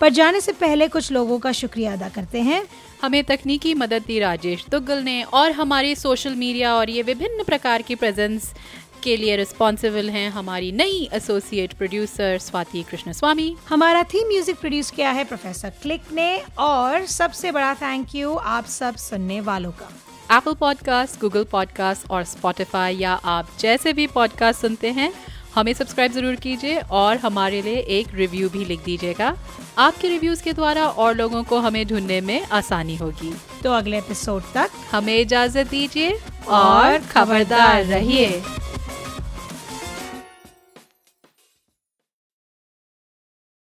पर जाने से पहले कुछ लोगों का शुक्रिया अदा करते हैं। हमें तकनीकी मदद दी राजेश दुग्गल ने और हमारी सोशल मीडिया और ये विभिन्न प्रकार की प्रेजेंस के लिए रिस्पॉन्सिबल हैं हमारी नई एसोसिएट प्रोड्यूसर स्वाति कृष्ण स्वामी हमारा थीम म्यूज़िक प्रोड्यूस किया है प्रोफेसर क्लिक ने और सबसे बड़ा थैंक यू आप सब सुनने वालों का। एप्पल पॉडकास्ट गूगल पॉडकास्ट और स्पॉटिफाई या आप जैसे भी पॉडकास्ट सुनते हैं हमें सब्सक्राइब ज़रूर कीजिए और हमारे लिए एक रिव्यू भी लिख दीजिएगा। आपके रिव्यूज़ के द्वारा और लोगों को हमें ढूँढने में आसानी होगी। तो अगले एपिसोड तक हमें इजाज़त दीजिए और खबरदार रहिए।